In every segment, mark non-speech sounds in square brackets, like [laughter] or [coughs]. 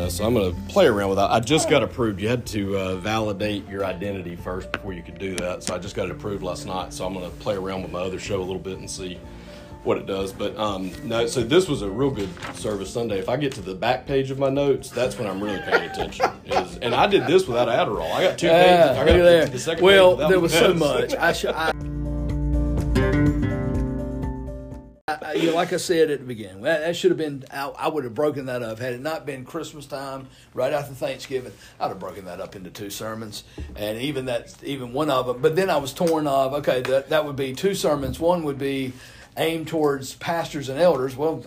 uh, so I'm going to play around with that. I just got approved. You had to uh, validate your identity first before you could do that. So I just got it approved last night. So I'm going to play around with my other show a little bit and see what it does. But um, no, so this was a real good service Sunday. If I get to the back page of my notes, that's when I'm really paying attention. Is, and I did this without Adderall. I got two pages. Yeah, I got look at there. the second Well, there was so much. I should. I, you know, like I said at the beginning, that, that should have been. I, I would have broken that up had it not been Christmas time, right after Thanksgiving. I'd have broken that up into two sermons, and even that, even one of them. But then I was torn of. Okay, that that would be two sermons. One would be aimed towards pastors and elders. Well.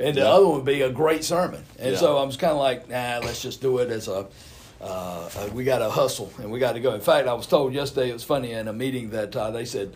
And the Yeah. other one would be a great sermon, and Yeah. so I was kind of like, nah, let's just do it as a uh, uh, we got to hustle and we got to go. In fact, I was told yesterday it was funny in a meeting that uh, they said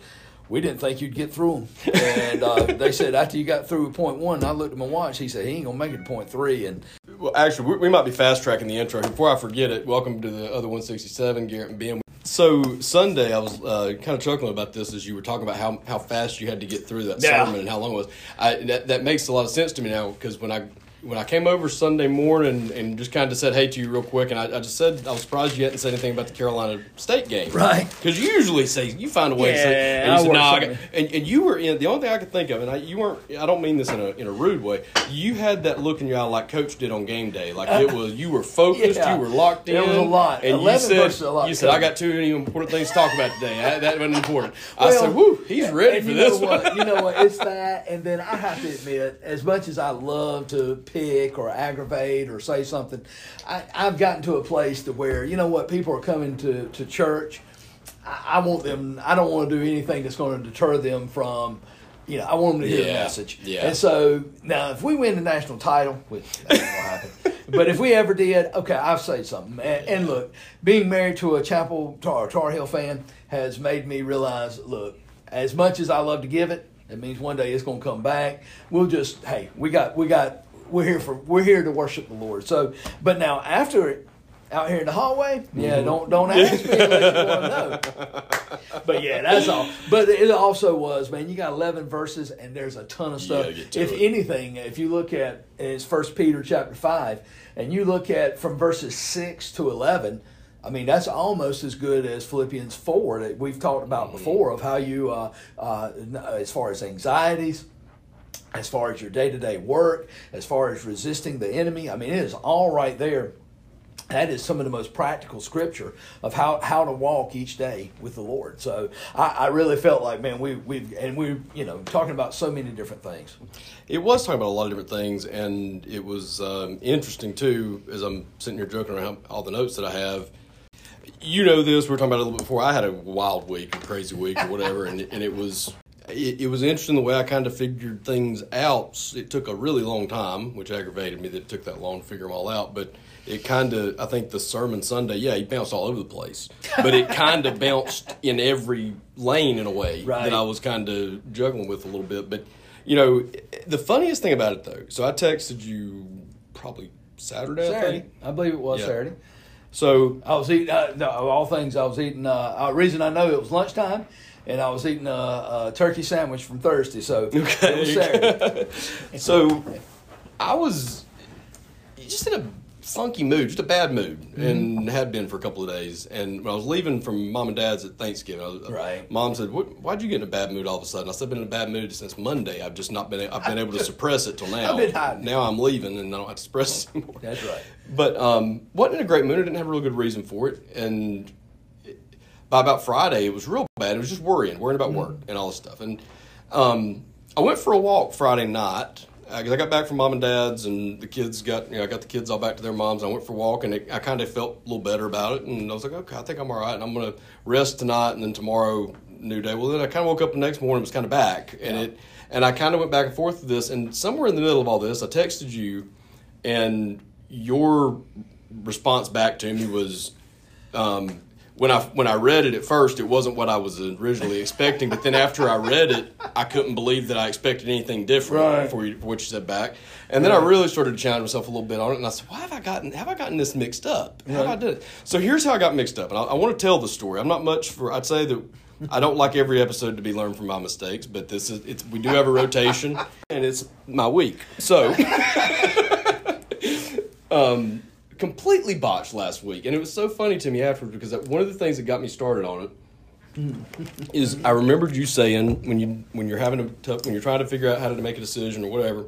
we didn't think you'd get through them, and uh, they said after you got through with point one, I looked at my watch. He said he ain't gonna make it to point three, and Well, actually, we, we might be fast tracking the intro. Before I forget it, welcome to the other 167, Garrett and Ben. So Sunday, I was uh, kind of chuckling about this as you were talking about how, how fast you had to get through that Yeah. sermon and how long it was. I, that, that makes a lot of sense to me now because when I when I came over Sunday morning and just kind of said hey to you real quick, and I, I just said I was surprised you hadn't said anything about the Carolina State game, Right. Because you usually say you find a way to say, Yeah, and I you said, work "No, I got-" and, and you were in the only thing I could think of, and I, you weren't. I don't mean this in a in a rude way. You had that look in your eye like Coach did on game day, like it was you were focused, Yeah. you were locked in. It was a lot. and you said a lot. you said I got two important things to talk about today. I, that wasn't important. I said, "Whoo, he's ready for this know one." what? You know what? It's that, and then I have to admit, as much as I love to pick or aggravate or say something, I, I've gotten to a place to where you know what? People are coming to to church. I, I want them. I don't want to do anything that's going to deter them from. You know, I want them to hear the message. yeah. And so now, if we win the national title, which that ain't happen, [laughs] but if we ever did, okay, I've said something. And, and look, being married to a Chapel Tar, Tar Heel fan has made me realize, look, as much as I love to give it, it means one day it's going to come back. We'll just, hey, we got, we got, we're here for, we're here to worship the Lord. So, but now after it, out here in the hallway, yeah, Mm-hmm. don't don't ask me unless you want to know. But yeah, that's all. But it also was, man. You got eleven verses, and there's a ton of stuff. to If it. anything, if you look at it's First Peter chapter five, and you look at from verses six to eleven, I mean that's almost as good as Philippians four that we've talked about Mm-hmm. before of how you, uh, uh, as far as anxieties, as far as your day to day work, as far as resisting the enemy. I mean, it is all right there. That is some of the most practical scripture of how, how to walk each day with the Lord. So I, I really felt like, man, we we've, and we're you know talking about so many different things. It was talking about a lot of different things, and it was um, interesting too. As I'm sitting here joking around all the notes that I have, you know this. We were talking about it a little bit before. I had a wild week, a crazy week, or whatever, and and it was it, it was interesting the way I kind of figured things out. It took a really long time, which aggravated me that it took that long to figure them all out, but. It kind of, I think the sermon Sunday, yeah, he bounced all over the place, but it kind of [laughs] bounced in every lane in a way Right. that I was kind of juggling with a little bit. But you know, the funniest thing about it though, so I texted you probably Saturday, I Saturday, think. I believe it was Yeah. Saturday. So I was eating uh, no, of all things. I was eating. Uh, uh, reason I know it was lunchtime, and I was eating a, a turkey sandwich from Thursday. So it was Saturday. [laughs] so I was just in a funky mood, just a bad mood, Mm-hmm. and had been for a couple of days. And when I was leaving from mom and dad's at Thanksgiving, was, Right. Mom said, what, "Why'd you get in a bad mood all of a sudden?" I said, "I've been in a bad mood since Monday. I've just not been. I've been able to [laughs] suppress it till now. I've been hiding. Now I'm leaving, and I don't have to suppress it anymore." That's right. But um, wasn't in a great mood. I didn't have a real good reason for it, and by about Friday, it was real bad. It was just worrying, worrying about work and all this stuff. And um, I went for a walk Friday night because I got back from mom and dad's, and the kids got you know I got the kids all back to their moms. I went for a walk, and it, I kind of felt a little better about it. And I was like, okay, I think I'm all right, and I'm gonna rest tonight, and then tomorrow new day. Well, then I kind of woke up the next morning, and was kind of back, and it and I kind of went back and forth with this, and somewhere in the middle of all this, I texted you, and your response back to me was. Um, when I when I read it at first, it wasn't what I was originally expecting. But then after I read it, I couldn't believe that I expected anything different Right. for, you, for what you said back. And then I really started to challenge myself a little bit on it, and I said, "Why have I gotten have I gotten this mixed up? How have I done it?" So here's how I got mixed up, and I, I want to tell the story. I'm not much for. I'd say that I don't like every episode to be learned from my mistakes, but this is it's we do have a rotation, and it's my week. So [laughs] um, completely botched last week, and it was so funny to me afterwards because one of the things that got me started on it [laughs] is I remembered you saying when you when you're having a tough when you're trying to figure out how to make a decision or whatever,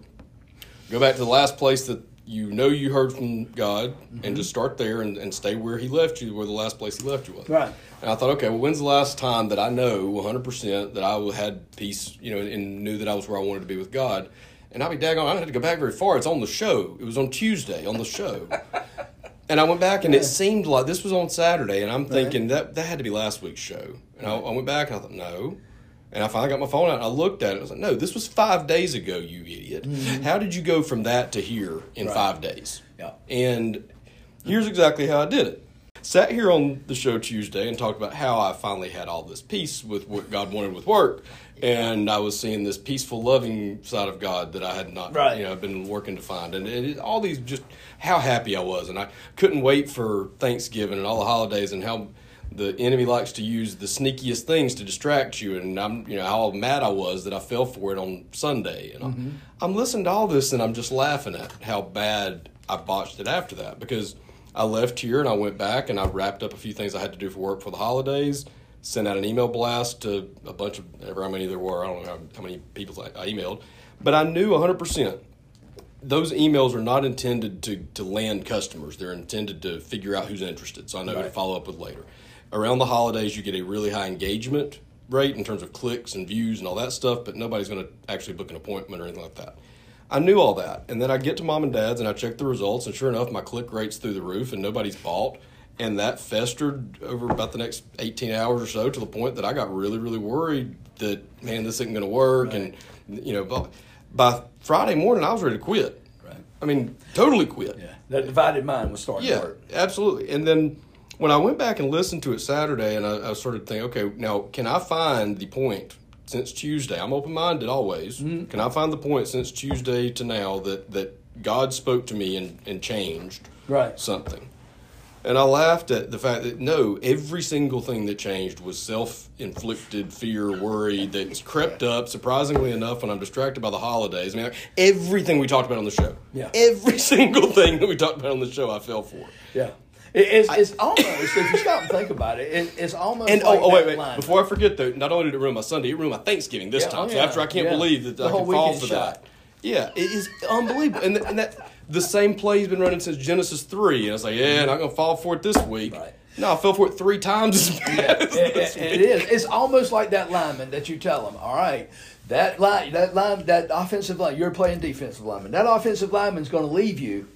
go back to the last place that you know you heard from God and mm-hmm. just start there and, and stay where He left you, where the last place He left you was. Right. And I thought, okay, well, when's the last time that I know 100% that I had peace, you know, and knew that I was where I wanted to be with God? And I'll be daggone, I don't have to go back very far. It's on the show. It was on Tuesday on the show. [laughs] and I went back and it seemed like this was on Saturday, and I'm thinking that that had to be last week's show. And I, I went back and I thought, no. And I finally got my phone out and I looked at it. and I was like, no, this was five days ago, you idiot. Mm-hmm. How did you go from that to here in Right. five days? Yeah. And here's exactly how I did it. Sat here on the show Tuesday and talked about how I finally had all this peace with what God wanted with work. And I was seeing this peaceful, loving side of God that I had not, Right. you know, been working to find. And it, all these just how happy I was. And I couldn't wait for Thanksgiving and all the holidays and how the enemy likes to use the sneakiest things to distract you. And I'm, you know, how mad I was that I fell for it on Sunday. And I'm, mm-hmm. I'm listening to all this and I'm just laughing at how bad I botched it after that because I left here and I went back and I wrapped up a few things I had to do for work for the holidays. Sent out an email blast to a bunch of ever how many there were. I don't know how, how many people I, I emailed, but I knew 100 percent those emails are not intended to, to land customers. They're intended to figure out who's interested. So I know who to follow up with later. Around the holidays, you get a really high engagement rate in terms of clicks and views and all that stuff, but nobody's going to actually book an appointment or anything like that. I knew all that. And then I get to mom and dad's and I check the results, and sure enough, my click rate's through the roof and nobody's bought. And that festered over about the next 18 hours or so to the point that I got really, really worried that, man, this isn't going to work. And, you know, by, by Friday morning, I was ready to quit. Right. I mean, totally quit. Yeah. That divided mind was starting Yeah, to work. absolutely. And then when I went back and listened to it Saturday, and I, I started thinking, okay, now can I find the point since Tuesday? I'm open minded always. Mm-hmm. Can I find the point since Tuesday to now that that God spoke to me and, and changed Right. something? And I laughed at the fact that no, every single thing that changed was self inflicted fear, worry that's crept up, surprisingly enough, when I'm distracted by the holidays. I mean, everything we talked about on the show. Yeah. Every [laughs] single thing that we talked about on the show, I fell for. Yeah. It, it's, it's almost, if you stop and think about it, it it's almost And oh, like oh, oh wait, wait! line. Before I forget, though, not only did it ruin my Sunday, it ruined my Thanksgiving this Yeah, time. oh, So yeah, after I can't yeah. believe that The I can fall for shot. that. Yeah, it is unbelievable, and and that the same play he's been running since Genesis three, and I was like, yeah, not gonna fall for it this week. Right. No, I fell for it three times as bad as It, this it- it is. It's almost like that lineman that you tell them, all right, that line, that line, that offensive line, you're playing defensive lineman. That offensive lineman's going to leave you.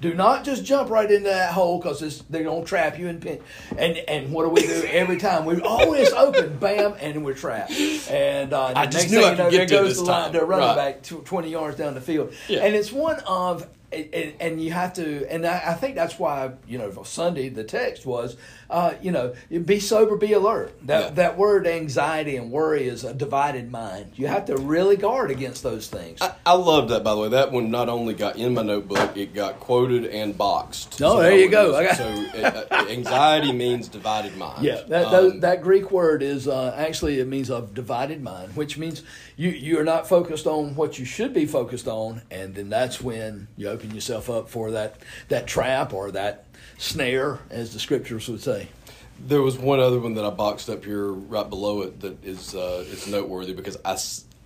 Do not just jump right into that hole because they're going to trap you and pin. And and what do we do every time? We always open, bam, and we're trapped. And uh, I just knew thing I you could know, get there goes this the, line, time. the running Right. back tw- twenty yards down the field. Yeah. And it's one of and, and you have to, and I, I think that's why you know Sunday the text was, uh, you know, be sober, be alert. That Yeah. that word anxiety and worry is a divided mind. You have to really guard against those things. I, I love that, by the way. That one not only got in my notebook, it got quoted and boxed. Oh, So there you go. got- so uh, anxiety means divided mind. yeah, that, Um, that that Greek word is uh, actually it means of divided mind, which means you you are not focused on what you should be focused on, and then that's when you open yourself up for that that trap or that snare, as the scriptures would say. There was one other one that I boxed up here right below it that is uh, it's noteworthy because I,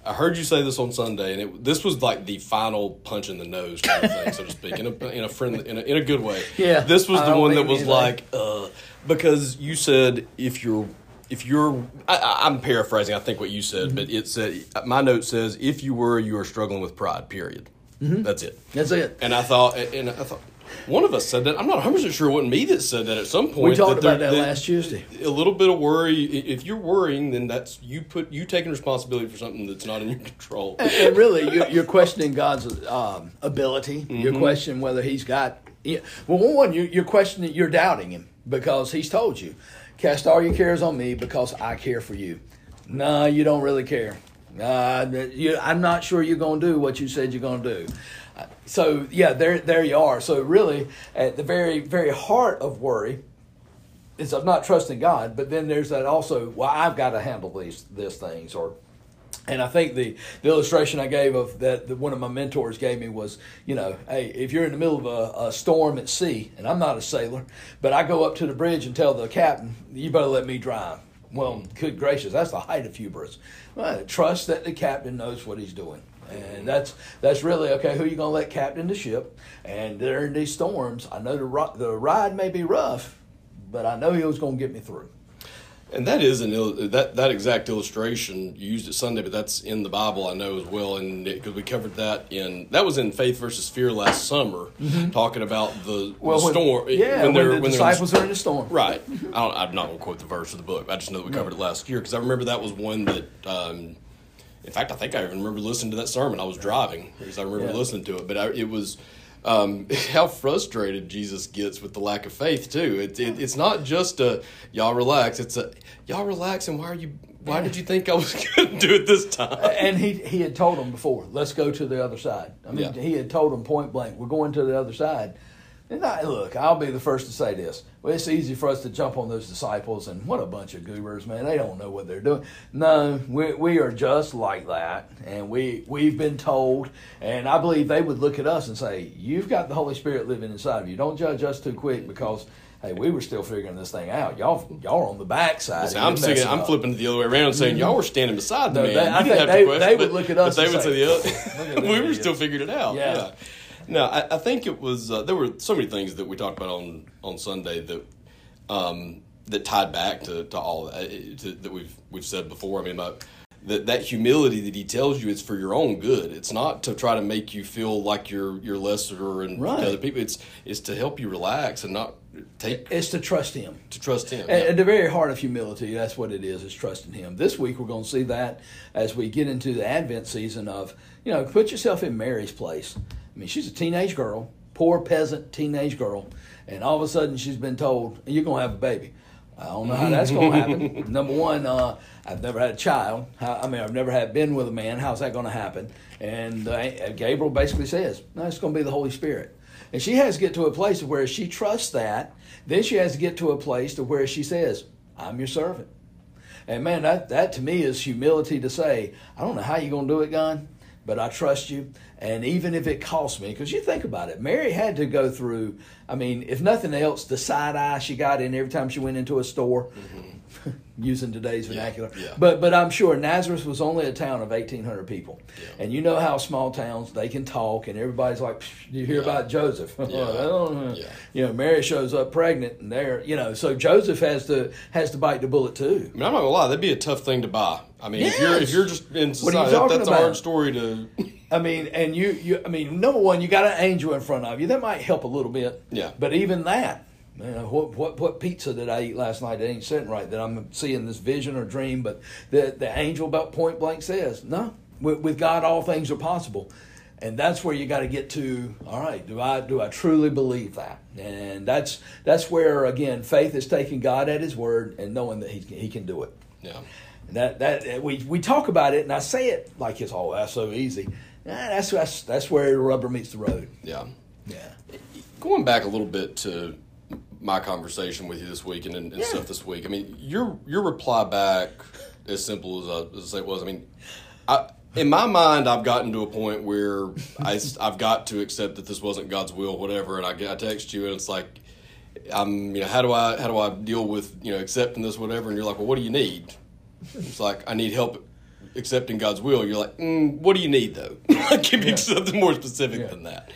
I heard you say this on Sunday and it, this was like the final punch in the nose kind of thing, so to speak, in a in a friendly in a, in a good way. [laughs] Yeah, this was the one that was like uh, because you said if you're if you're I, I- I'm paraphrasing I think what you said, but it said my note says if you were you are struggling with pride. Period. That's it. That's it. And I thought, and I thought, one of us said that. I'm not 100 percent sure it wasn't me that said that at some point. We talked there- about that last Tuesday. A little bit of worry. If you're worrying, then that's you put you taking responsibility for something that's not in your control. and really, you're, you're questioning God's um, ability. You're Mm-hmm. questioning whether He's got. Yeah, well, one, one you, you're questioning, you're doubting Him because He's told you, "Cast all your cares on Me because I care for you." No, you don't really care. Uh, you, I'm not sure you're going to do what you said you're going to do. So yeah, there there you are. So really, at the very very heart of worry is of not trusting God. But then there's that also. Well, I've got to handle these these things, or And I think the, the illustration I gave of that, that one of my mentors gave me was, you know, hey, if you're in the middle of a, a storm at sea, and I'm not a sailor, but I go up to the bridge and tell the captain, you better let me drive. Well, good gracious, that's the height of hubris. Well, trust that the captain knows what he's doing. And that's that's really okay. Who you gonna let captain the ship? And during these storms, I know the the ride may be rough, but I know he was gonna get me through. And that is an that that exact illustration you used it Sunday, but that's in the Bible I know as well, and because we covered that in that was in Faith versus Fear last summer, talking about the, the when, storm. yeah, when, they're the when disciples are in the storm, Right. I don't, I'm not going to quote the verse of the book. I just know that we covered it last year because I remember that was one that. Um, in fact, I think I even remember listening to that sermon. I was driving because I remember Yeah. listening to it. But I, it was um, [laughs] how frustrated Jesus gets with the lack of faith too. It, it, it's not just a y'all relax. It's a y'all relax. And why are you? Why did you think I was [laughs] going to do it this time? And he he had told them before, let's go to the other side. I mean, Yeah. he had told them point blank, we're going to the other side. And I, look, I'll be the first to say this. Well, it's easy for us to jump on those disciples, and what a bunch of goobers, man! They don't know what they're doing. No, we we are just like that, and we we've been told, and I believe they would look at us and say, "You've got the Holy Spirit living inside of you. Don't judge us too quick because." Hey, we were still figuring this thing out. Y'all, y'all are on the backside. And I'm messing I'm flipping it the other way around, saying mm-hmm. y'all were standing beside the No, man. they- I didn't think have to they- question, they would look at us they and would say, say oh, the [laughs] other. we were still figuring it out. Yeah. Yeah. No, I, I think it was. Uh, there were so many things that we talked about on on Sunday that um, that tied back to, to all that, uh, to, that we've we've said before. I mean, about that that humility that he tells you is for your own good. It's not to try to make you feel like you're you're lesser and Right. other people. It's it's to help you relax and not take It's to trust Him. to trust him. At, at the very heart of humility, that's what it is, is trusting Him. This week, we're going to see that as we get into the Advent season of, you know, put yourself in Mary's place. I mean, she's a teenage girl, poor peasant teenage girl, and all of a sudden she's been told, you're going to have a baby. I don't know how that's going to happen. [laughs] Number one, uh, I've never had a child. I mean, I've never had been with a man. How's that going to happen? And uh, Gabriel basically says, no, it's going to be the Holy Spirit. And she has to get to a place where she trusts that. Then she has to get to a place to where she says, I'm your servant. And man, that, that to me is humility to say, I don't know how you're going to do it, God, but I trust you. And even if it costs me, because you think about it, Mary had to go through, I mean, if nothing else, the side eye she got in every time she went into a store, mm-hmm. [laughs] using today's vernacular. yeah. But but I'm sure Nazareth was only a town of 1,800 people. Yeah. And you know how small towns, they can talk, and everybody's like, "Psh, you hear Yeah. about Joseph. [laughs] Yeah. Yeah. You know, Mary shows up pregnant, and there, you know, so Joseph has to has to bite the bullet too. I mean, I'm not gonna lie, that'd be a tough thing to buy. I mean, if you're if you're just in What are you society, that, that's a hard story to. I mean, and you, you, I mean, number one, you got an angel in front of you. That might help a little bit. Yeah. But even that, know, what, what, what pizza did I eat last night that ain't sitting right? That I'm seeing this vision or dream, but the, the angel about point blank says, no, with, with God, all things are possible. And that's where you got to get to. All right, do I do I truly believe that? And that's that's where again faith is taking God at His word and knowing that He He can do it. Yeah. And that that we we talk about it, and I say it like it's all that's so easy. Nah, that's that's that's where the rubber meets the road. Yeah. Yeah. Going back a little bit to my conversation with you this week and, and Yeah. stuff this week. I mean, your your reply back, as simple as I, as it was. I mean, I, in my mind, I've gotten to a point where I, have got to accept that this wasn't God's will, whatever. And I, I text you, and it's like, I'm, you know, how do I how do I deal with you know accepting this, whatever? And you're like, well, what do you need? It's like I need help accepting God's will. You're like, mm, what do you need though? [laughs] like, give me something more specific Yeah. than that.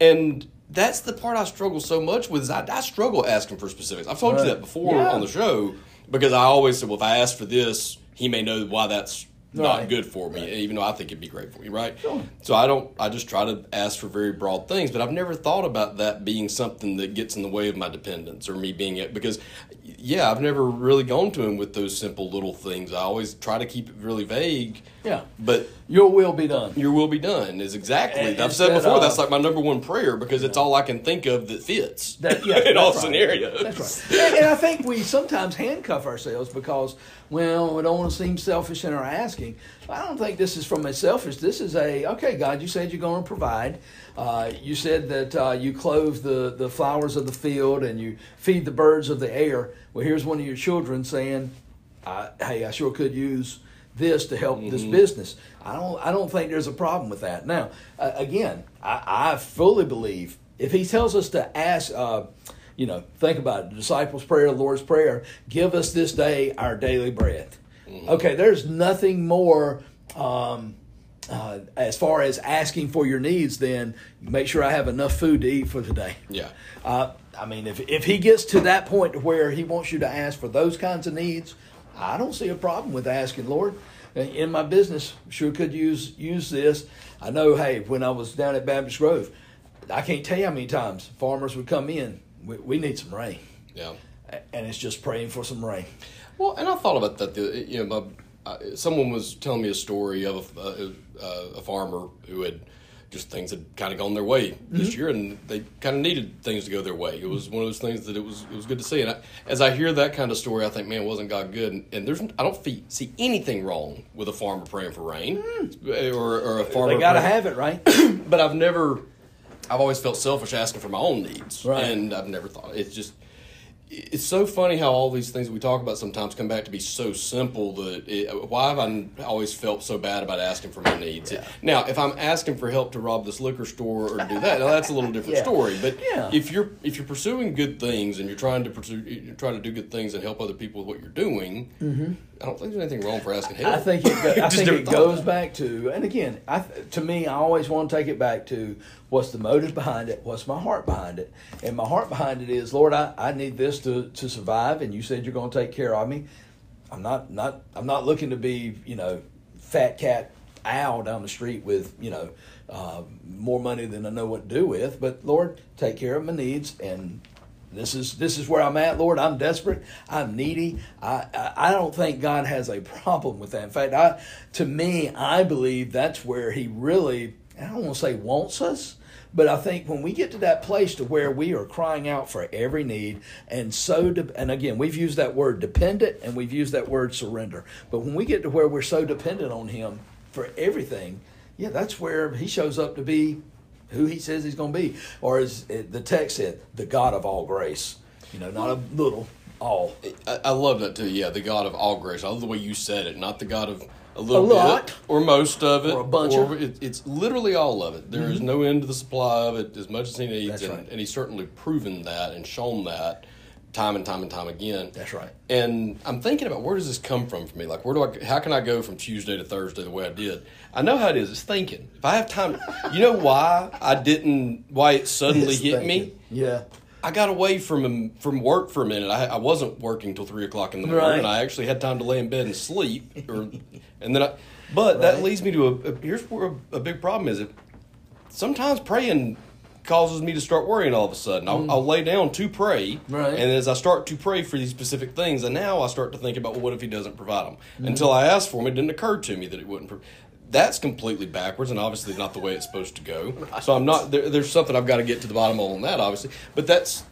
And that's the part I struggle so much with. Is I, I struggle asking for specifics. I've told Right. you that before Yeah. on the show because I always say, well, if I ask for this, he may know why that's not Right. good for me, even though I think it'd be great for me, right? Sure. So I don't. I just try to ask for very broad things, but I've never thought about that being something that gets in the way of my dependence or me being it because, yeah, I've never really gone to him with those simple little things. I always try to keep it really vague. Yeah. But Your will be done. your will be done is exactly. And I've said before of- that's like my number one prayer because it's all I can think of that fits That, yeah, [laughs] in all that's right. scenarios. That's right. And, and I think we sometimes handcuff ourselves because, well, we don't want to seem selfish in our asking. I don't think this is from a selfish. This is a okay, God. You said you're going to provide. Uh, you said that uh, you clothe the the flowers of the field and you feed the birds of the air. Well, here's one of your children saying, I, "Hey, I sure could use." This to help this business. I don't I don't think there's a problem with that. Now, uh, again, I, I fully believe if he tells us to ask. Uh, you know, think about it. The disciples' prayer, the Lord's prayer. Give us this day our daily bread. Okay, there's nothing more um, uh, as far as asking for your needs. Then make sure I have enough food to eat for today. Yeah. Uh, I mean, if if he gets to that point where he wants you to ask for those kinds of needs, I don't see a problem with asking, Lord. In my business, sure could use use this. I know. Hey, when I was down at Baptist Grove, I can't tell you how many times farmers would come in. We, we need some rain, Yeah. and it's just praying for some rain. Well, and I thought about that. The, you know, my, uh, someone was telling me a story of a, a, a farmer who had just things had kind of gone their way this mm-hmm. year, and they kind of needed things to go their way. It was one of those things that it was it was good to see. And I, as I hear that kind of story, I think, man, wasn't God good? And, and there's I don't fee, see anything wrong with a farmer praying for rain mm. or, or a farmer. They got to have it right. [coughs] but I've never, I've always felt selfish asking for my own needs, Right. and I've never thought it's just. It's so funny how all these things we talk about sometimes come back to be so simple that it, why have I always felt so bad about asking for my needs? Yeah. Now, if I'm asking for help to rob this liquor store or do that, now that's a little different [laughs] Yeah. story. But Yeah. if you're if you're pursuing good things and you're trying to pursue, you're trying to do good things and help other people with what you're doing, I don't think there's anything wrong for asking help. Mm-hmm. I think it, go, [laughs] I think it goes back to, and again, I, to me, I always want to take it back to what's the motive behind it, what's my heart behind it, and my heart behind it is, Lord, I, I need this to, to survive, and you said you're going to take care of me. I'm not not I'm not looking to be you know fat cat owl down the street with you know uh, more money than I know what to do with, but Lord, take care of my needs and this is this is where I'm at, Lord. I'm desperate. I'm needy. I, I I don't think God has a problem with that. In fact, I to me, I believe that's where He really I don't want to say wants us, but I think when we get to that place to where we are crying out for every need and so de- and again we've used that word dependent and we've used that word surrender. But when we get to where we're so dependent on Him for everything, yeah, that's where He shows up to be who he says he's going to be, or as the text said, the God of all grace. You know, not a little, all. I, I love that too. Yeah, the God of all grace. I love the way you said it. Not the God of a little A lot. bit or most of it Or a bunch of- it, it's literally all of it. There is mm-hmm. no end to the supply of it as much as he needs, and, right. and he's certainly proven that and shown that time and time and time again. That's right. And I'm thinking about where does this come from for me? Like, where do I? How can I go from Tuesday to Thursday the way I did? I know how it is. It's thinking. If I have time, you know why I didn't? Why it suddenly It's hit me? Yeah. I got away from from work for a minute. I, I wasn't working till three o'clock in the morning. Right. I actually had time to lay in bed and sleep, or, and then I. But that leads me to a, a here's where a, a big problem is. It sometimes praying causes me to start worrying all of a sudden. I'll, I'll lay down to pray, Mm. Right. and as I start to pray for these specific things, and now I start to think about well, what if He doesn't provide them? Mm-hmm. Until I asked for them, it didn't occur to me that it wouldn't. Pro- that's completely backwards, and obviously not the way it's supposed to go. So I'm not. There, there's something I've got to get to the bottom of on that, obviously. But that's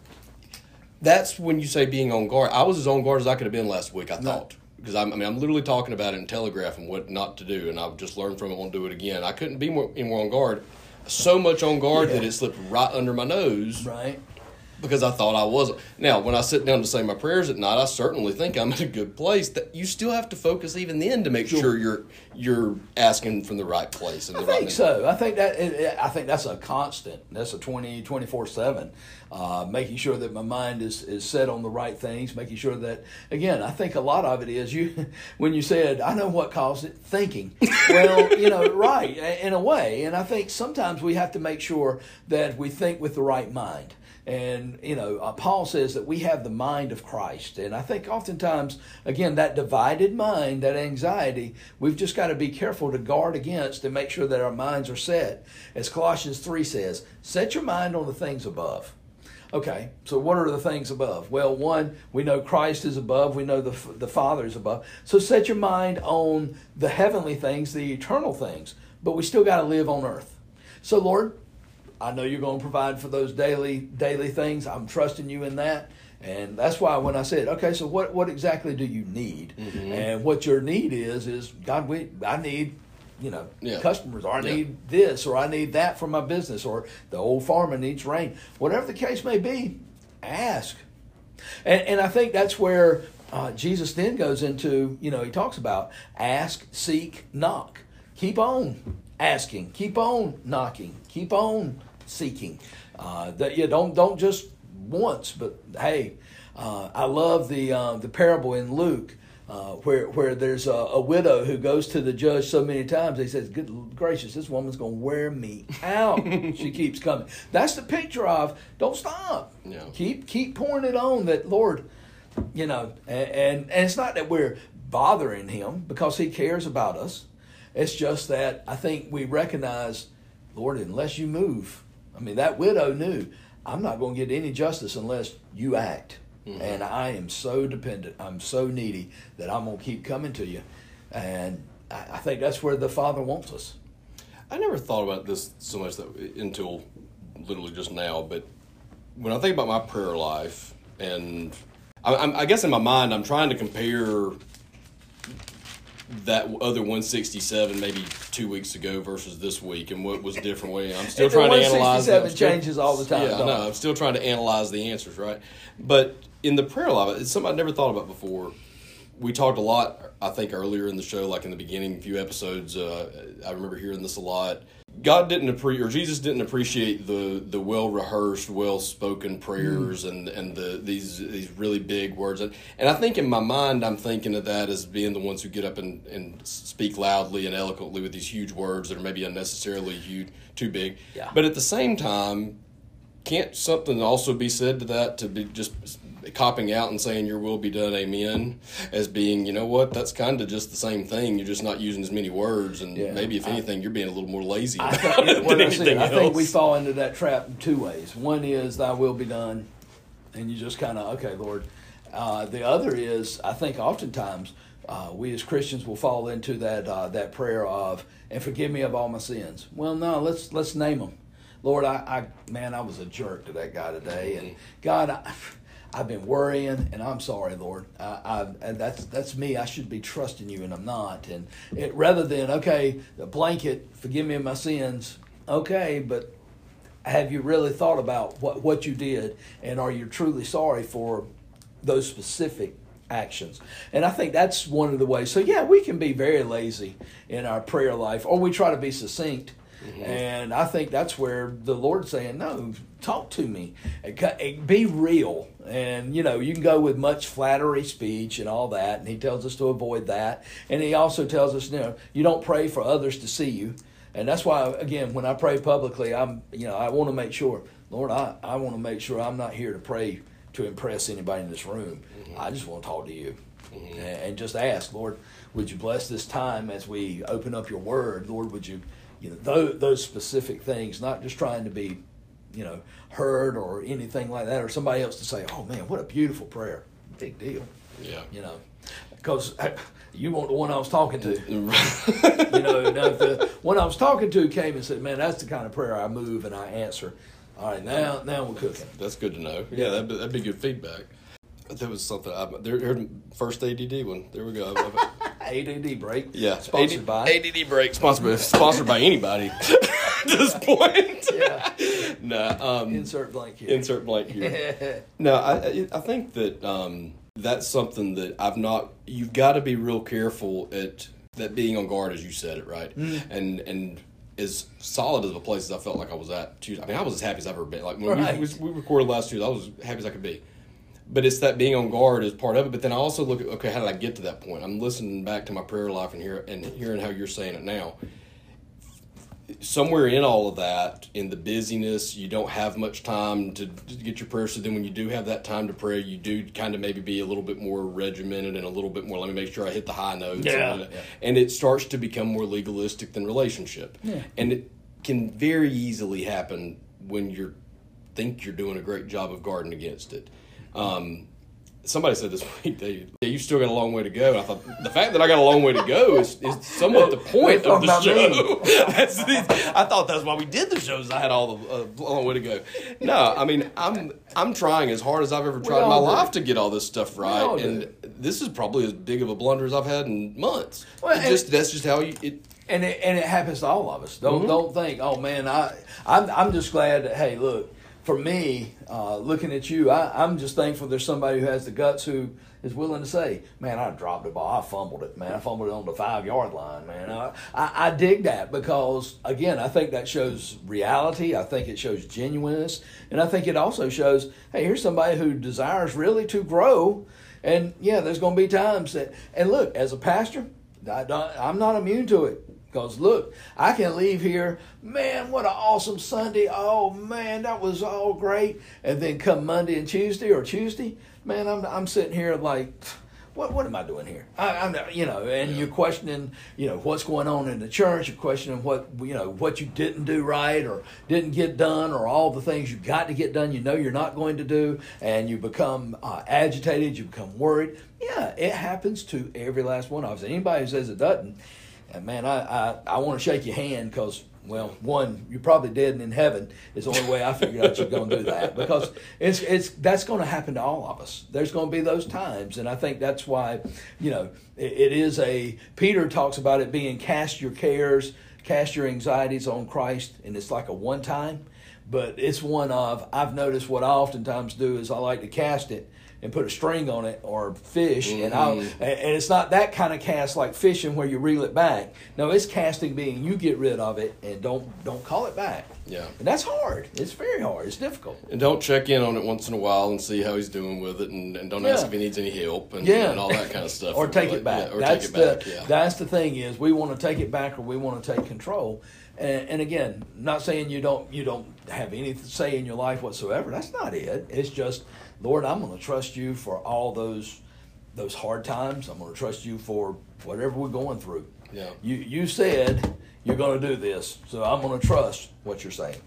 that's when you say being on guard. I was as on guard as I could have been last week. I thought because I'm, I mean I'm literally talking about it in Telegraph and what not to do, and I've just learned from it. Won't do it again. I couldn't be more, any more on guard. So much on guard Yeah. that it slipped right under my nose Right. Because I thought I wasn't. Now, when I sit down to say my prayers at night, I certainly think I'm in a good place. That you still have to focus even then to make sure, you're you're asking from the right place. And I the right think so. I think that it, it- I think that's a constant. That's a 20, 24 seven. Uh, making sure that my mind is, is set on the right things. Making sure that again, I think a lot of it is you. [laughs] When you said, "I know what caused it," thinking. [laughs] well, you know, right in a way. And I think sometimes we have to make sure that we think with the right mind. And, you know, uh, Paul says that we have the mind of Christ. And I think oftentimes, again, that divided mind, that anxiety, we've just got to be careful to guard against and make sure that our minds are set. As Colossians 3 says, set your mind on the things above. Okay, so what are the things above? Well, one, we know Christ is above, we know the, the Father is above. So set your mind on the heavenly things, the eternal things, but we still got to live on earth. So, Lord, I know you're going to provide for those daily daily things. I'm trusting you in that. And that's why when I said, okay, so what, what exactly do you need? Mm-hmm. And what your need is, is God, we, I need, you know, Yeah. customers, or I Yeah. need this, or I need that for my business, or the old farmer needs rain. Whatever the case may be, ask. And, and I think that's where uh, Jesus then goes into, you know, he talks about ask, seek, knock. Keep on asking, keep on knocking, keep on seeking. Uh, that you don't don't just once, but hey, uh, I love the uh, the parable in Luke. Uh, where where there's a, a, widow who goes to the judge so many times, he says, "Good gracious, this woman's going to wear me out." [laughs] she keeps coming. That's the picture of don't stop. Yeah. Keep keep pouring it on. That Lord, you know, and, and and it's not that we're bothering him because he cares about us. It's just that I think we recognize, Lord, unless you move. I mean, that widow knew I'm not going to get any justice unless you act. Mm-hmm. And I am so dependent. I'm so needy that I'm going to keep coming to you. And I think that's where the Father wants us. I never thought about this so much that until literally just now. But when I think about my prayer life, and I, I guess in my mind, I'm trying to compare that other 167 maybe two weeks ago versus this week and what was different way. I'm still trying to analyze that changes all the time yeah no i'm still trying to analyze the answers right? But in the prayer life it's something i never thought about before. We talked a lot i think earlier in the show like in the beginning few episodes uh, i remember hearing this a lot God didn't appreciate, or Jesus didn't appreciate the the well rehearsed, well spoken prayers mm. and and the these these really big words. And, and I think in my mind, I'm thinking of that as being the ones who get up and, and speak loudly and eloquently with these huge words that are maybe unnecessarily huge, too big. Yeah. But at the same time, can't something also be said to that to be just copping out and saying your will be done amen as being you know what that's kind of just the same thing. You're just not using as many words and yeah, maybe if anything you're being a little more lazy. I, [laughs] about it than anything I think we fall into that trap in two ways. One is thy will be done and you just kind of okay lord. Uh, the other is i think oftentimes uh, we as christians will fall into that uh, that prayer of and forgive me of all my sins. Well no let's let's name them lord i, I man i was a jerk to that guy today and god I, I've been worrying, and I'm sorry, Lord. I, that's that's me. I should be trusting you, and I'm not. And it, rather than okay, the blanket, forgive me of my sins. Okay, but have you really thought about what what you did, and are you truly sorry for those specific actions? And I think that's one of the ways. So yeah, we can be very lazy in our prayer life, or we try to be succinct Mm-hmm. And I think that's where the Lord's saying, no, talk to me. Be real. And, you know, you can go with much flattery speech and all that. And he tells us to avoid that. And he also tells us, you know, you don't pray for others to see you. And that's why, again, when I pray publicly, I'm, you know, I want to make sure, Lord, I, I want to make sure I'm not here to pray to impress anybody in this room. Mm-hmm. I just want to talk to you. Mm-hmm. And just ask, Lord, would you bless this time as we open up your word? Lord, would you you know those, those specific things, not just trying to be, you know, heard or anything like that, or somebody else to say, "Oh man, what a beautiful prayer!" Big deal. Yeah. You know, because you want the one I was talking to. [laughs] you know, now if the one I was talking to came and said, "Man, that's the kind of prayer I move and I answer." All right, now now we're cooking. That's good to know. Yeah, that'd be, that'd be good feedback. There was something. I, there, first ADD one. There we go. ADD break. Yeah, sponsored AD, by ADD break. Sponsored by, sponsored by anybody [laughs] at this point. Yeah. no. Um, insert blank here. Insert blank here. [laughs] no, I I think that um, that's something that I've not. You've got to be real careful at that being on guard, as you said it right, mm. and and as solid as a place as I felt like I was at Tuesday. I mean, I was as happy as I've ever been. Like when right. we, we recorded last Tuesday, I was as happy as I could be but it's that being on guard is part of it. But then I also look at okay, how did I get to that point? I'm listening back to my prayer life and hear and hearing how you're saying it now. Somewhere in all of that, in the busyness, you don't have much time to, to get your prayer. So then, when you do have that time to pray, you do kind of maybe be a little bit more regimented and a little bit more. Let me make sure I hit the high notes. Yeah. And, and it starts to become more legalistic than relationship. Yeah. And it can very easily happen when you think you're doing a great job of guarding against it. Um, somebody said this week that yeah, you still got a long way to go. And I thought the fact that I got a long way to go is, is somewhat the point of the show. [laughs] I thought that's why we did the shows. I had all the uh, long way to go. No, I mean I'm I'm trying as hard as I've ever tried in my do. life to get all this stuff right, and do. this is probably as big of a blunder as I've had in months. Well, just that's just how you. It, and it, and it happens to all of us. Don't mm-hmm. don't think, oh man, I I'm, I'm just glad that hey, look, for me, uh, looking at you, I, I'm just thankful there's somebody who has the guts who is willing to say, "Man, I dropped the ball. I fumbled it. Man, I fumbled it on the five yard line. Man, I, I, I dig that because again, I think that shows reality. I think it shows genuineness, and I think it also shows, hey, here's somebody who desires really to grow. And yeah, there's going to be times that, and look, as a pastor, I I'm not immune to it. Because look, I can leave here, man, what an awesome Sunday. Oh, man, that was all great. And then come Monday and Tuesday or Tuesday, man, I'm, I'm sitting here like, what, what am I doing here? I, I'm, you know, and you're questioning, you know, what's going on in the church. You're questioning what, you know, what you didn't do right or didn't get done or all the things you got to get done you know you're not going to do. And you become uh, agitated. You become worried. Yeah, it happens to every last one of us. Anybody who says it doesn't, and man, I, I, I want to shake your hand because, well, one, you're probably dead and in heaven is the only way I figured out you're going to do that because it's it's that's going to happen to all of us. There's going to be those times, and I think that's why, you know, it, it is a Peter talks about it being cast your cares, cast your anxieties on Christ, and it's like a one time, but it's one of I've noticed what I oftentimes do is I like to cast it and put a string on it or fish mm-hmm. and I and it's not that kind of cast like fishing where you reel it back. No, it's casting being you get rid of it and don't don't call it back. Yeah. And that's hard. It's very hard. It's difficult. And don't check in on it once in a while and see how he's doing with it and, and don't yeah. ask if he needs any help and, yeah. and all that kind of stuff. [laughs] or take it back. Yeah, or that's take it back. The, yeah. That's the thing is we want to take it back or we want to take control. And, and again, not saying you don't you don't have any say in your life whatsoever. That's not it. It's just Lord, I'm going to trust you for all those those hard times. I'm going to trust you for whatever we're going through. Yeah. You you said you're going to do this, so I'm going to trust what you're saying.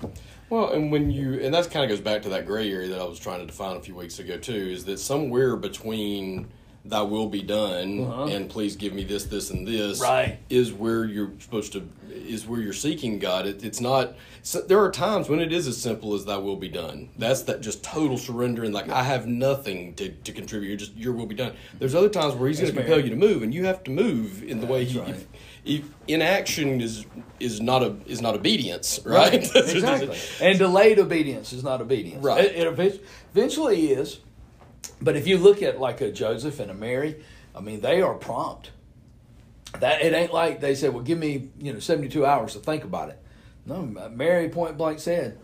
Well, and when you and that kind of goes back to that gray area that I was trying to define a few weeks ago too, is that somewhere between thy will be done uh-huh. and please give me this this and this right. is where you're supposed to is where you're seeking god. It, it's not so there are times when it is as simple as thy will be done. That's that just total surrender and like i have nothing to, to contribute. You're just your will be done. There's other times where he's going to compel you to move and you have to move in the way he right. if, if inaction is is not a is not obedience right, right. [laughs] exactly. And delayed obedience is not obedience. Right. It, it eventually is but if you look at like a Joseph and a Mary, I mean, they are prompt. That it ain't like they said, "Well, give me you know seventy two hours to think about it." No, Mary point blank said,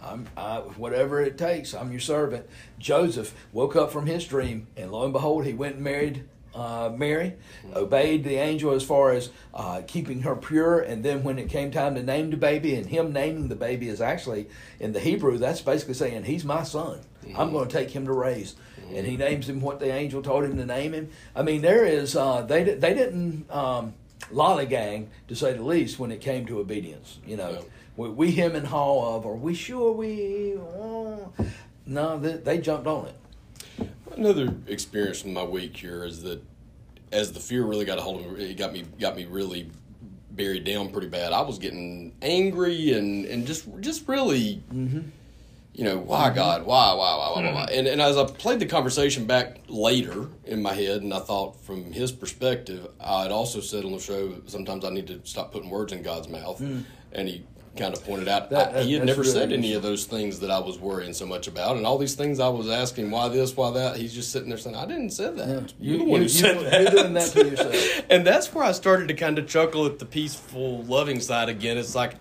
I'm, I, whatever it takes, I'm your servant. Joseph woke up from his dream, and lo and behold, he went and married uh, Mary, obeyed the angel as far as uh, keeping her pure. And then when it came time to name the baby, and him naming the baby is actually in the Hebrew, that's basically saying, He's my son. Mm-hmm. I'm going to take him to raise and he names him what the angel told him to name him. I mean, there is uh, they they didn't um, lollygag to say the least when it came to obedience. You know, we, we him and haw of, are we sure we? Oh. No, they, they jumped on it. Another experience from my week here is that as the fear really got a hold of me, it got me got me really buried down pretty bad. I was getting angry and and just just really. Mm-hmm you know, why mm-hmm. God, why, why, why, why, why, and and as I played the conversation back later in my head, and I thought from his perspective, I'd also said on the show sometimes I need to stop putting words in God's mouth, mm. and he kind of pointed out that, that, he had never really said any of those things that I was worrying so much about, and all these things I was asking why this, why that. He's just sitting there saying, "I didn't say that. Yeah. You're the one you, who said you, that." You're doing that to yourself. [laughs] and that's where I started to kind of chuckle at the peaceful, loving side again. It's like,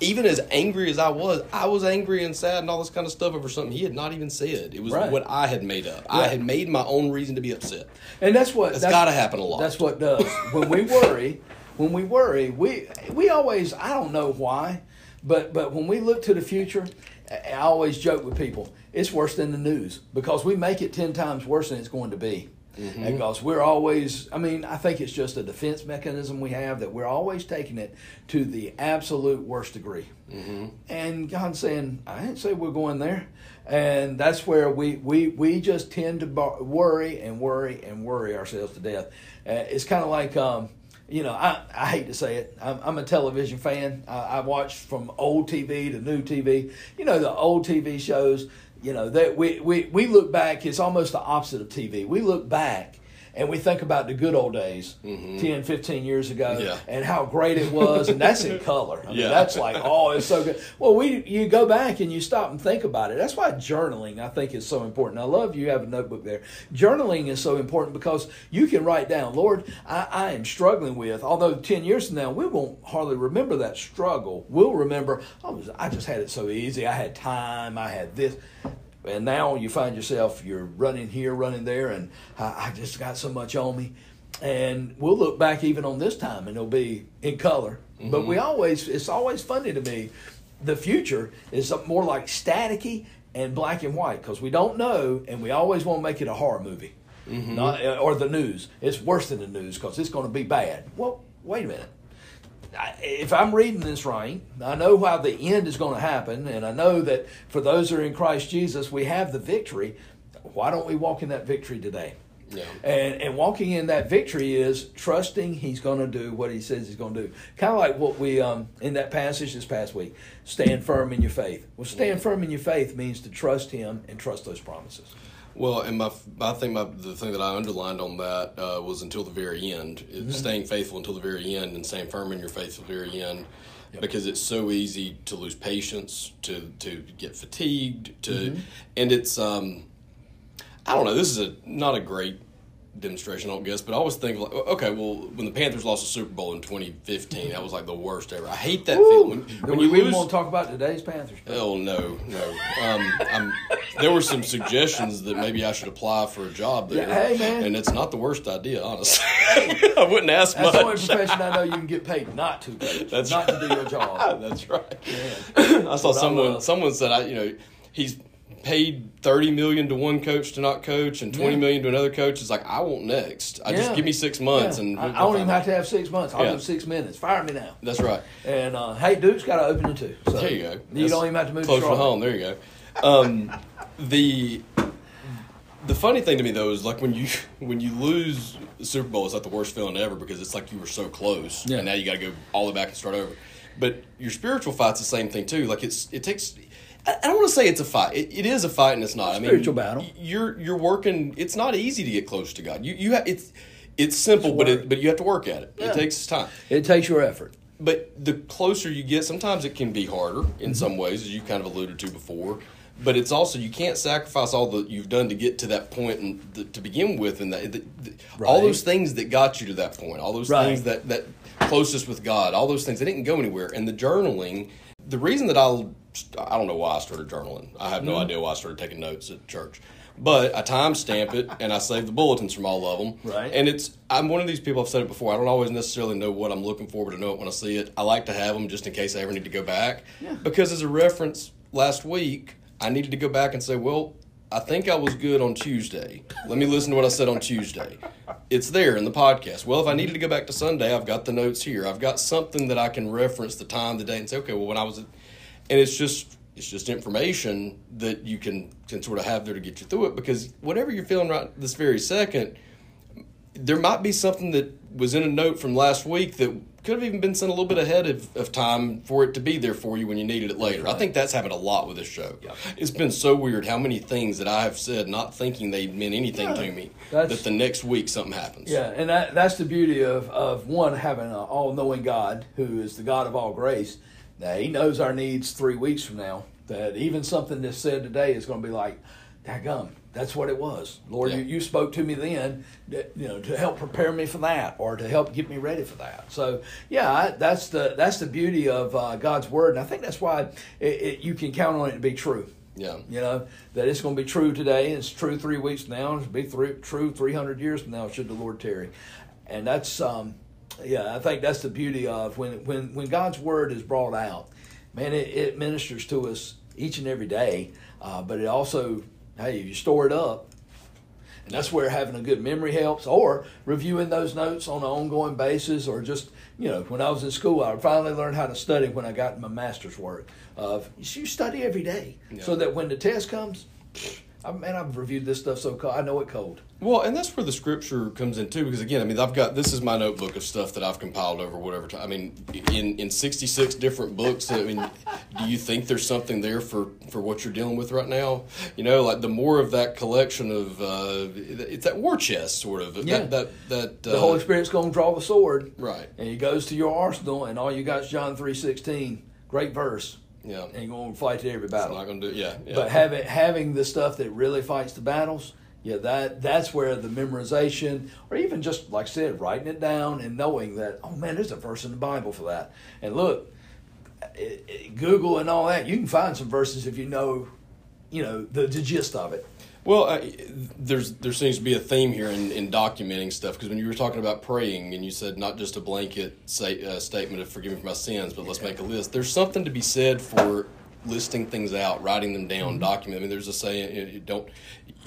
even as angry as I was, I was angry and sad and all this kind of stuff over something he had not even said. It was right. what I had made up. I had made my own reason to be upset, and that's what that's, that's got to happen a lot. That's what does when we worry when we worry, we we always I don't know why, but but when we look to the future, I always joke with people, it's worse than the news because we make it ten times worse than it's going to be. Mm-hmm. Because we're always, I mean, I think it's just a defense mechanism we have that we're always taking it to the absolute worst degree. Mm-hmm. And God's saying, I didn't say we're going there. And that's where we, we, we just tend to worry and worry and worry ourselves to death. Uh, it's kind of like, um, you know, I, I hate to say it. I'm, I'm a television fan. I, I watch from old TV to new TV. You know, the old TV shows, you know, that we, we, we look back, it's almost the opposite of TV. We look back and we think about the good old days, Mm-hmm. ten, fifteen 10, 15 years ago, Yeah. and how great it was, and that's in [laughs] color. I mean, Yeah. that's like, oh, it's so good. Well, we you go back and you stop and think about it. That's why journaling, I think, is so important. I love you have a notebook there. Journaling is so important because you can write down, Lord, I, I am struggling with. Although ten years from now, we won't hardly remember that struggle. We'll remember, oh, I just had it so easy. I had time. I had this. And now you find yourself, you're running here, running there, and I, I just got so much on me. And we'll look back even on this time, and it'll be in color. But we mm-hmm. always, it's always funny to me. The future is more like staticky and black and white because we don't know, and we always want to make it a horror movie, mm-hmm. not uh, or the news. It's worse than the news because it's going to be bad. Well, wait a minute. If I'm reading this right, I know how the end is going to happen, and I know that for those who are in Christ Jesus, we have the victory. Why don't we walk in that victory today? Yeah. And and walking in that victory is trusting He's going to do what He says He's going to do. Kind of like what we um in that passage this past week. Stand firm in your faith. Well, stand firm in your faith means to trust Him and trust those promises. Well, and my, I think my, the thing that I underlined on that uh, was until the very end, Mm-hmm. staying faithful until the very end, and staying firm in your faith till the very end, because it's so easy to lose patience, to to get fatigued, to, Mm-hmm. and it's um, I don't know. This is a not a great demonstration, I don't guess, but I always think like, okay, well, when the Panthers lost the Super Bowl in 2015, that was like the worst ever. I hate that feeling when, when we, you we lose. want to talk about today's Panthers. Oh no, no. Um, I'm, there were some suggestions that maybe I should apply for a job there. Yeah, hey, man. and it's not the worst idea, honestly. [laughs] I wouldn't ask That's the only profession I know you can get paid not to coach, That's not to do your [laughs] job. That's right. I saw I someone. love. Someone said, I, you know, he's paid thirty million to one coach to not coach, and twenty Yeah. million to another coach. It's like I want next. I Yeah. just give me six months, Yeah. and I, we'll I don't even find have to have six months. I'll Yeah. do six minutes. Fire me now. That's right. And uh, hey, Duke's got an opening too. So There you go. You That's don't even have to move closer to to home. There you go. Um, the the funny thing to me though is like when you [laughs] when you lose the Super Bowl, it's like the worst feeling ever because it's like you were so close, Yeah. and now you got to go all the way back and start over. But your spiritual fight's the same thing too. Like it's it takes. I don't want to say it's a fight. It, it is a fight, and it's not. I mean, Spiritual battle. You're you're working. It's not easy to get close to God. You you ha- it's it's simple, It's but it, but you have to work at it. Yeah. It takes time It takes your effort. but the closer you get, sometimes it can be harder Mm-hmm. in some ways, as you kind of alluded to before. But it's also you can't sacrifice all that you've done to get to that point and the, to begin with, and that the, the, all Right. those things that got you to that point, all those Right. things that that closest with God, all those things they didn't go anywhere. And the journaling, the reason that I I don't know why I started journaling. I have Mm-hmm. no idea why I started taking notes at church. But I timestamp it and I save the bulletins from all of them. Right. And it's I'm one of these people. I've said it before. I don't always necessarily know what I'm looking for, but I know it when I see it. I like to have them just in case I ever need to go back. Yeah. Because as a reference, last week I needed to go back and say, well, I think I was good on Tuesday. Let me listen to what I said on Tuesday. It's there in the podcast. Well, if I needed to go back to Sunday, I've got the notes here. I've got something that I can reference the time, the day, and say, okay, well, when I was, and it's just it's just information that you can can sort of have there to get you through it. Because whatever you're feeling right this very second, there might be something that was in a note from last week that could have even been sent a little bit ahead of, of time for it to be there for you when you needed it later. I think that's happened a lot with this show. Yeah. It's been so weird how many things that I have said not thinking they meant anything Yeah, to me that's- that the next week something happens. Yeah, and that, that's the beauty of, of one having an all knowing God who is the God of all grace. Now He knows our needs three weeks from now. That even something that's said today is going to be like, "Gum, that's what it was, Lord. Yeah. You, you spoke to me then, that, you know, to help prepare me for that, or to help get me ready for that." So, yeah, I, that's the that's the beauty of uh, God's word, and I think that's why it, it, you can count on it to be true. Yeah. You know that it's going to be true today. It's true three weeks from now. It'll be three, true three hundred years from now. Should the Lord tarry, and that's um, yeah. I think that's the beauty of when when when God's word is brought out. Man, it, it ministers to us each and every day. Uh, but it also, hey, you store it up. And that's where having a good memory helps, or reviewing those notes on an ongoing basis, or just, you know, when I was in school, I finally learned how to study when I got my master's work. Of you study every day, Yeah. so that when the test comes, I, man, I've reviewed this stuff so cold. I know it cold. Well, and that's where the scripture comes in too, because again, I mean, I've got this is my notebook of stuff that I've compiled over whatever time. I mean, in in sixty six different books. I mean, do you think there's something there for for what you're dealing with right now? You know, like the more of that collection of uh, it's that war chest sort of. Yeah. That that, that The uh, Holy Spirit's going to draw the sword, Right. And he goes to your arsenal, and all you got is John three sixteen. Great verse. Yeah. And you're going to fight every battle. not going to do. Yeah. yeah. But having having the stuff that really fights the battles, yeah, that that's where the memorization, or even just like I said, writing it down and knowing that, oh man, there's a verse in the Bible for that. And look, it, it- Google and all that, you can find some verses if you know, you know, the, the gist of it. Well, I, there's there seems to be a theme here in, in documenting stuff because when you were talking about praying and you said not just a blanket say, uh, statement of forgive me for my sins, but let's make a list. There's something to be said for listing things out, writing them down, Mm-hmm. document. I mean, there's a saying you don't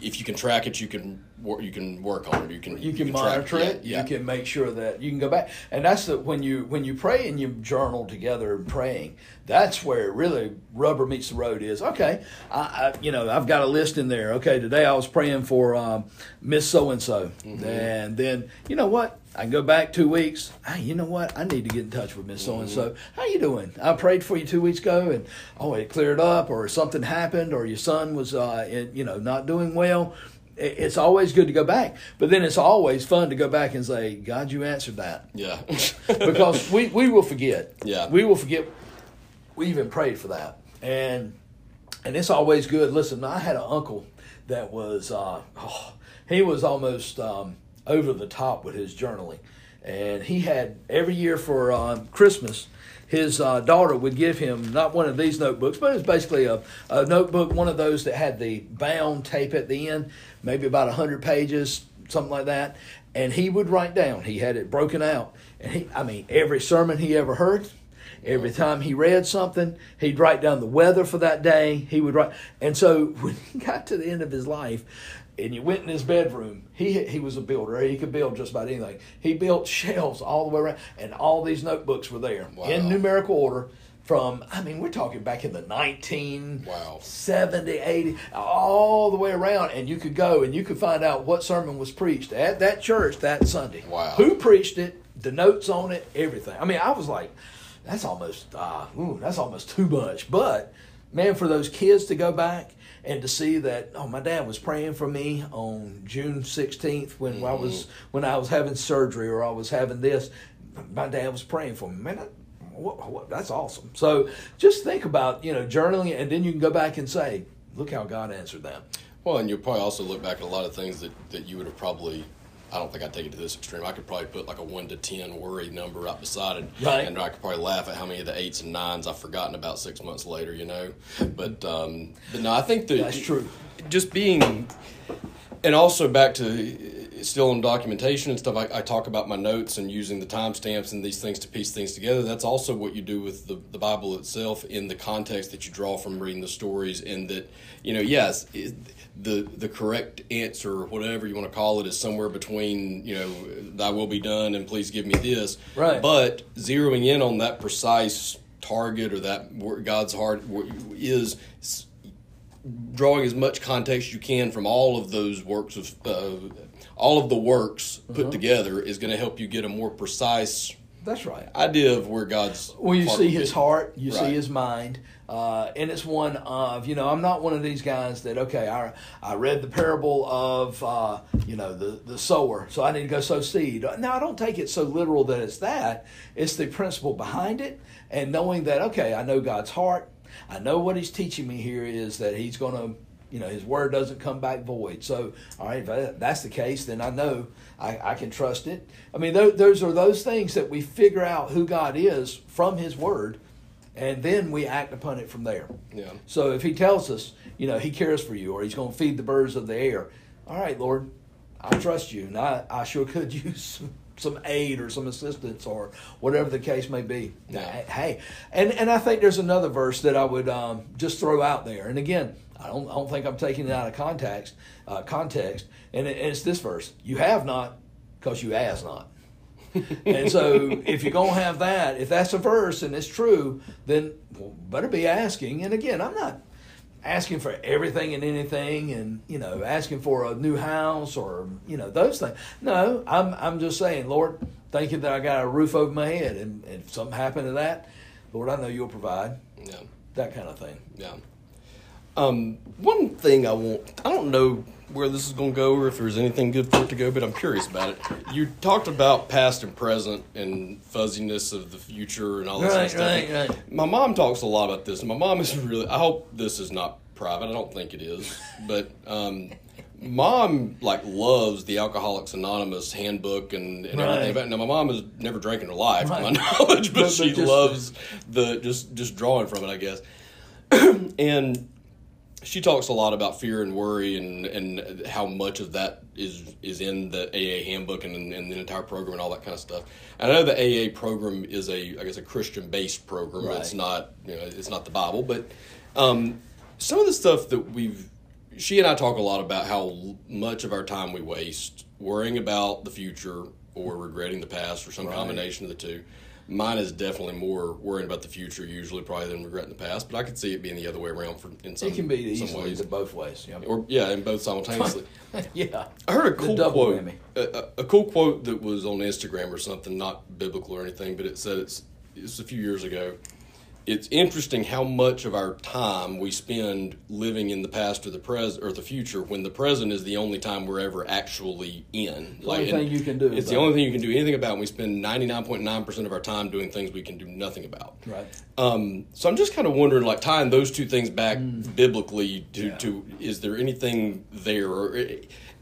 if you can track it, you can wor- you can work on it. You can you can, track- monitor yeah, it. Yeah, You can make sure that you can go back, and that's the when you when you pray and you journal together and praying. That's where really rubber meets the road. Is okay. I, I you know I've got a list in there. Okay, today I was praying for um, Miss So and So, and then you know what. I go back two weeks. Hey, you know what? I need to get in touch with Miss So and So. How you doing? I prayed for you two weeks ago, and oh, it cleared up, or something happened, or your son was, uh, in, you know, not doing well it's always good to go back, but then it's always fun to go back and say, God, you answered that. yeah. [laughs] [laughs] Because we, we will forget. Yeah. We will forget we even prayed for that. And and it's always good. Listen, I had an uncle that was uh, oh, he was almost um, over the top with his journaling. And he had every year for um, Christmas his uh, daughter would give him not one of these notebooks, but it's basically a, a notebook, one of those that had the bound tape at the end, maybe about 100 pages, something like that. And he would write down, he had it broken out. And he, I mean, every sermon he ever heard, every time he read something, he'd write down the weather for that day. He would write. And so [laughs] when he got to the end of his life, and you went in his bedroom. He he was a builder. He could build just about anything. He built shelves all the way around, and all these notebooks were there Wow. in numerical order. From I mean, we're talking back in the nineteen Wow. 70, 80, all the way around, and you could go and you could find out what sermon was preached at that church that Sunday. Wow. Who preached it? The notes on it, everything. I mean, I was like, that's almost, uh, ooh, that's almost too much. But man, for those kids to go back and to see that, oh, my dad was praying for me on June sixteenth when I was mm. when I was having surgery or I was having this. My dad was praying for me. Man, what, what, that's awesome. So just think about you know journaling, and then you can go back and say, look how God answered that. Well, and you'll probably also look back at a lot of things that, that you would have probably. I don't think I'd take it to this extreme. I could probably put like a one to ten worry number right beside it, Right. and I could probably laugh at how many of the eights and nines I've forgotten about six months later. You know, but um, but no, I think that That's true. Just being, and also back to still on documentation and stuff. I, I talk about my notes and using the timestamps and these things to piece things together. That's also what you do with the, the Bible itself in the context that you draw from reading the stories. And that you know, yes, it, the the correct answer, or whatever you want to call it, is somewhere between you know, "Thy will be done" and "Please give me this." Right. But zeroing in on that precise target or that where God's heart is drawing as much context you can from all of those works of uh, all of the works Uh-huh. put together is going to help you get a more precise That's right. idea of where God's. Well, you see his heart, you see his mind, uh, and it's one of you know I'm not one of these guys that okay I I read the parable of uh, you know the the sower, so I need to go sow seed. No, I don't take it so literal that it's that. It's the principle behind it, and knowing that okay I know God's heart, I know what He's teaching me here is that He's going to you know his word doesn't come back void. So all right if that's the case then i know i, I can trust it. I mean th- those are those things that we figure out who god is from his word and then we act upon it from there. Yeah. so if he tells us you know he cares for you or he's going to feed the birds of the air all right lord i trust you and i, I sure could [laughs] use some, aid or some assistance or whatever the case may be. Yeah. hey and and i think there's another verse that i would um, just throw out there. And again i don't, I don't think i'm taking it out of context uh, context and, it, and it's this verse you have not because you ask not [laughs] and so if you're going to have that if that's a verse and it's true then well, better be asking and again i'm not asking for everything and anything, and you know, asking for a new house or you know those things. No, I'm I'm just saying, Lord, thank you that I got a roof over my head, and, and if something happened to that, Lord, I know you'll provide. Yeah. That kind of thing. Yeah. Um, one thing I want, I don't know where this is going to go or if there's anything good for it to go, but I'm curious about it. You talked about past and present and fuzziness of the future and all this Right, stuff. right, right. My mom talks a lot about this. My mom is really, I hope this is not private. I don't think it is. But um, mom, like, loves the Alcoholics Anonymous handbook and, and Right. everything about it. Now, my mom has never drank in her life, to my Right. knowledge, [laughs] but, But- but she just- loves the, just, just drawing from it, I guess. [clears throat] and she talks a lot about fear and worry and, and how much of that is is in the AA handbook and, and the entire program and all that kind of stuff. And I know the AA program is a I guess a Christian based program. Right. It's not you know it's not the Bible, but um, some of the stuff that we've she and I talk a lot about how much of our time we waste worrying about the future or regretting the past or some Right. combination of the two. Mine is definitely more worrying about the future usually probably than regretting the past, but I could see it being the other way around for in some It can be easily ways. both ways. Yeah. Or yeah, and both simultaneously. [laughs] yeah. I heard a cool quote, a, a, a cool quote that was on Instagram or something, not biblical or anything, but it said it's it's a few years ago. It's interesting how much of our time we spend living in the past or the present or the future when the present is the only time we're ever actually in. The only thing you can do It's the only thing you can do anything about. And we spend ninety nine point nine percent of our time doing things we can do nothing about. Right. Um, so I'm just kind of wondering, like tying those two things back biblically to, Mm. Yeah. to is there anything there, or,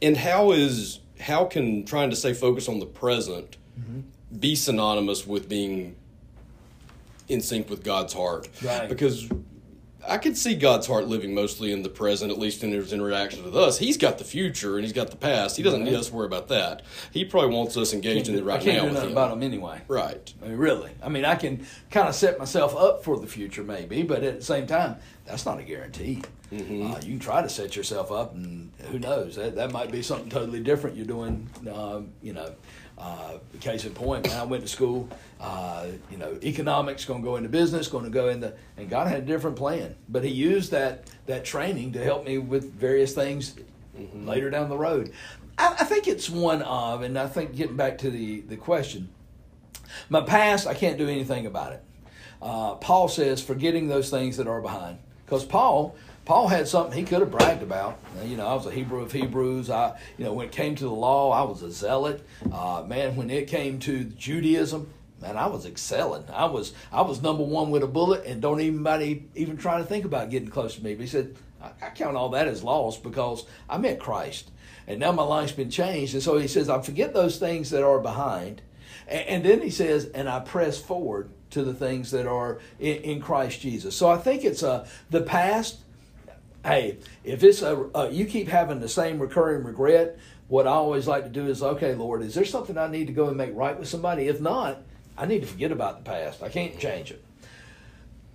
and how is how can trying to stay focused on the present Mm-hmm. be synonymous with being in sync with God's heart? Right. Because I could see God's heart living mostly in the present, at least in his interaction with us. He's got the future and he's got the past. He doesn't need us to worry about that. He probably wants us engaged in the right I can't now do nothing him. about them anyway. Right. I mean, really. I mean, I can kind of set myself up for the future, maybe, but at the same time, that's not a guarantee. Mm-hmm. Uh, you can try to set yourself up, and who knows? That, that might be something totally different you're doing. Um, you know, uh, case in point, when I went to school, uh, you know, economics, going to go into business, going to go into, and God had a different plan. But He used that that training to help me with various things later down the road. I, I think it's one of, and I think getting back to the the question, my past, I can't do anything about it. Uh, Paul says, forgetting those things that are behind. Because Paul, Paul had something he could have bragged about. Uh, You know, I was a Hebrew of Hebrews. I, you know, when it came to the law, I was a zealot. Uh, man, when it came to Judaism, man, I was excelling. I was, I was number one with a bullet, and don't anybody even try to think about getting close to me. But he said, I, I count all that as loss because I met Christ, and now my life's been changed. And so he says, I forget those things that are behind. And, and then he says, and I press forward to the things that are in, in Christ Jesus. So I think it's a the past. Hey, if it's a uh, you keep having the same recurring regret, what I always like to do is, okay, Lord, is there something I need to go and make right with somebody? If not, I need to forget about the past. I can't change it.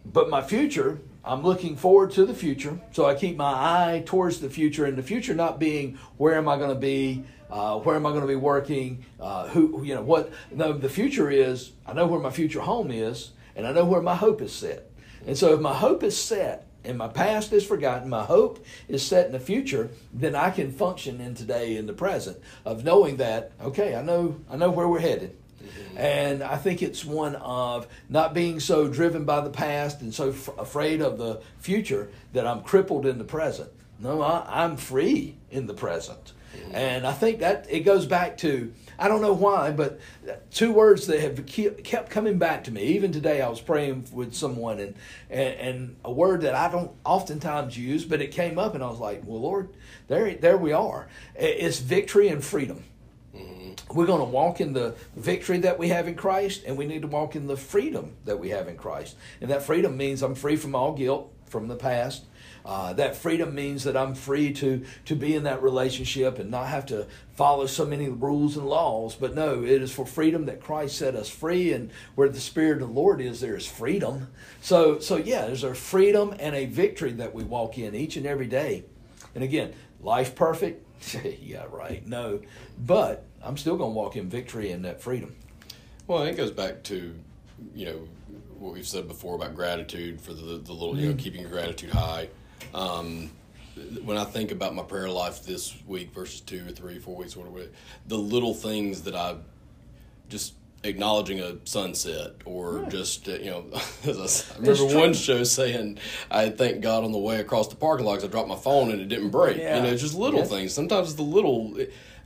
But my future, I'm looking forward to the future. So I keep my eye towards the future, and the future not being where am I going to be, uh, where am I going to be working, uh, who, you know, what. No, the future is I know where my future home is, and I know where my hope is set. And so if my hope is set and my past is forgotten, my hope is set in the future, then I can function in today in the present of knowing that okay, I know I know where we're headed. Mm-hmm. And I think it's one of not being so driven by the past and so f- afraid of the future that I'm crippled in the present. No, I, I'm free in the present. Mm-hmm. And I think that it goes back to, I don't know why, but two words that have kept coming back to me. Even today, I was praying with someone, and, and, and a word that I don't oftentimes use, but it came up, and I was like, well, Lord, there, there we are. It's victory and freedom mm-hmm. we're going to walk in the victory that we have in Christ, and we need to walk in the freedom that we have in Christ. And that freedom means I'm free from all guilt from the past. Uh, that freedom means that I'm free to to be in that relationship and not have to follow so many rules and laws. But no, it is for freedom that Christ set us free, and where the Spirit of the Lord is, there is freedom. So so yeah, there's a freedom and a victory that we walk in each and every day. And again, life perfect? [laughs] yeah, right. No, but I'm still going to walk in victory and that freedom. Well, it goes back to, you know, what we've said before about gratitude for the the little, you know, keeping your gratitude high. Um, when I think about my prayer life this week versus two or three, four weeks, whatever, the little things that I just acknowledging a sunset or just uh, you know [laughs] I remember one show saying I thank God on the way across the parking lot 'cause I dropped my phone and it didn't break. Yeah. You know, it's just little Yeah. things. Sometimes the little.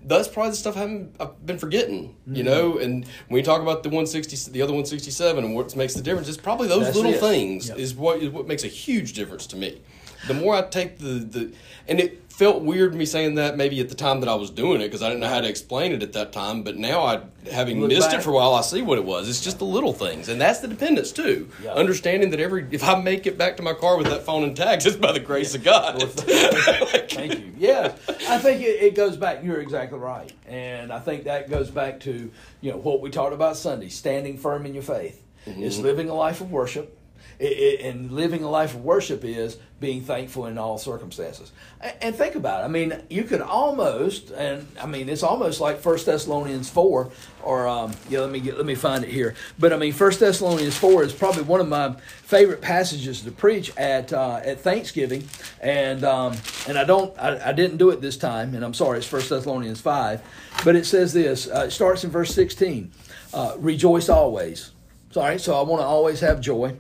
That's probably the stuff I haven't, I've been forgetting, Mm-hmm. you know. And when you talk about the one sixty, the other one sixty seven, and what makes the difference, it's probably those That's little it. things Yep. is what is what makes a huge difference to me. The more I take the the, and it felt weird me saying that maybe at the time that I was doing it because I didn't know how to explain it at that time. But now I, having Look missed back. it for a while, I see what it was. It's just the little things, and that's the dependence too. Yeah. Understanding that every if I make it back to my car with that phone intact, [laughs] it's by the grace of God. Like- [laughs] Thank you. Yeah, I think it, it goes back. You're exactly right, and I think that goes back to you know what we talked about Sunday: standing firm in your faith. Mm-hmm. is living a life of worship, it, it, and living a life of worship is being thankful in all circumstances. A- And think about it. I mean, you could almost, and I mean, it's almost like First Thessalonians four, or um, yeah. Let me get, let me find it here. But I mean, First Thessalonians four is probably one of my favorite passages to preach at uh, at Thanksgiving, and um, and I don't, I, I didn't do it this time, and I'm sorry. It's First Thessalonians five, but it says this. Uh, it starts in verse sixteen. Uh, Rejoice always. Sorry, so I want to always have joy.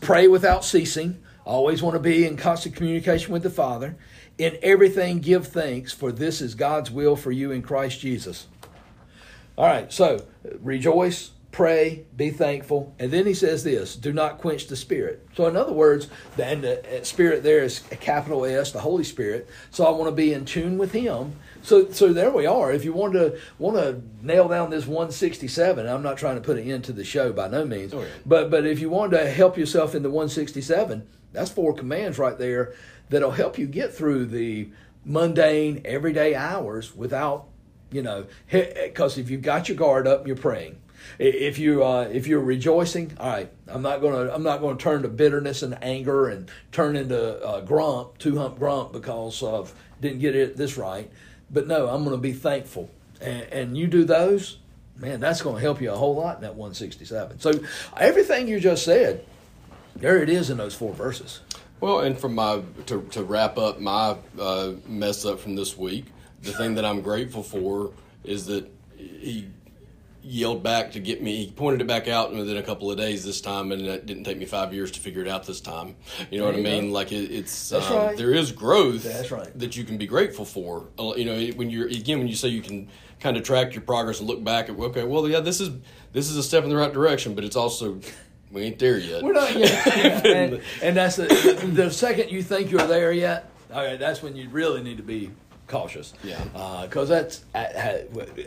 Pray without ceasing. Always want to be in constant communication with the Father. In everything, give thanks, for this is God's will for you in Christ Jesus. All right, so rejoice, pray, be thankful. And then he says this do not quench the Spirit. So, in other words, the, the uh, Spirit there is a capital S, the Holy Spirit. So, I want to be in tune with Him. So, so there we are. If you want to want to nail down this 167, I'm not trying to put an end to the show by no means, Oh, yeah. but but if you want to help yourself in the 167, that's four commands right there that'll help you get through the mundane, everyday hours without, you know, because if you've got your guard up, you're praying. If you uh, if you're rejoicing, all right, I'm not gonna I'm not gonna turn to bitterness and anger and turn into uh, grump, two hump grump because of didn't get it this right. But no, I'm gonna be thankful, and, and you do those, man, that's gonna help you a whole lot in that 167. So everything you just said, there it is in those four verses. Well, and from my to to wrap up my uh, mess up from this week, the thing that I'm grateful for is that he yelled back to get me. He pointed it back out within a couple of days this time, and it didn't take me five years to figure it out this time. You know There what I mean? go. Like it, it's um, right. there is growth. That's right. That you can be grateful for. Uh, You know, when you're again when you say you can kind of track your progress and look back at okay, well, yeah, this is this is a step in the right direction, but it's also we ain't there yet. We're not yet. [laughs] Yeah, and, and that's the, the second you think you're there yet, all right, that's when you really need to be cautious. Yeah. Because that's, I, I-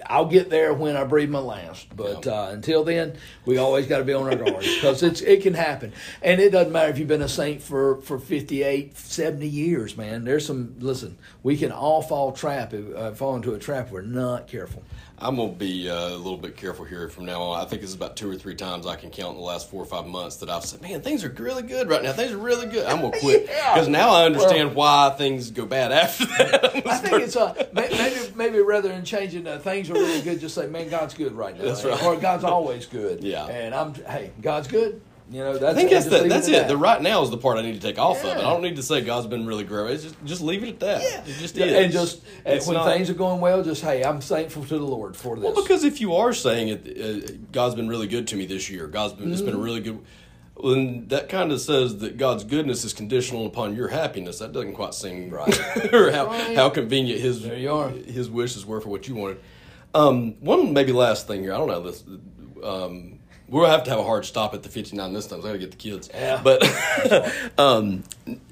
I'll get there when I breathe my last. But Yeah. uh, until then, we always got to be on our guard because it's it can happen. And it doesn't matter if you've been a saint for, for 58, 70 years, man. There's some, listen, we can all fall trap, uh, fall into a trap if we're not careful. I'm gonna be uh, a little bit careful here from now on. I think this is about two or three times I can count in the last four or five months that I've said, "Man, things are really good right now. Things are really good." I'm gonna quit [laughs] Yeah. because now I understand why things go bad after that. [laughs] I think it's uh, maybe maybe rather than changing uh, things are really good, just say, "Man, God's good right now," That's right. or "God's always good." Yeah. and I'm hey, God's good. You know, that's I think that's the, that's at it. that. The right now is the part I need to take off of it. I don't need to say God's been really great. It's just just leave it at that. Yeah. It just Yeah, is. and just It's when not- things are going well, just hey, I'm thankful to the Lord for this. Well, because if you are saying it, uh, God's been really good to me this year. God's been it's been a Mm-hmm. really good. Well, then that kind of says that God's goodness is conditional upon your happiness. That doesn't quite seem Right. [laughs] or how Right. how convenient his There you are. his wishes were for what you wanted. Um, one maybe last thing here. I don't know this. Um, we'll have to have a hard stop at the fifty nine this time. So I got to get the kids. Yeah. But [laughs] um,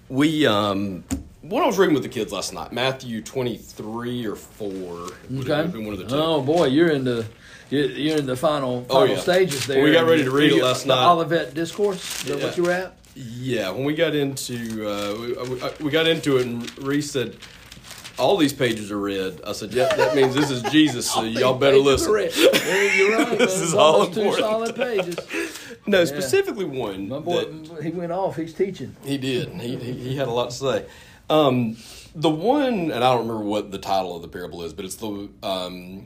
we um, when I was reading with the kids last night, Matthew twenty three or four. Okay. been one of the two. Oh boy, you're in the you're, you're in the final Oh, final yeah. stages there. We got ready to read it You- last the night. Olivet Discourse. Is that what Yeah. you were at? Yeah, when we got into uh, we, we- we got into it, and Reese said, "All these pages are red." I said, "Yeah, that means this is Jesus, so [laughs] y'all better listen." [laughs] are red. Yeah, You're right. This is all almost two solid pages. No, specifically one. My boy, that- he went off. He's teaching. He did. He, he, he had a lot to say. Um, the one, and I don't remember what the title of the parable is, but it's the um,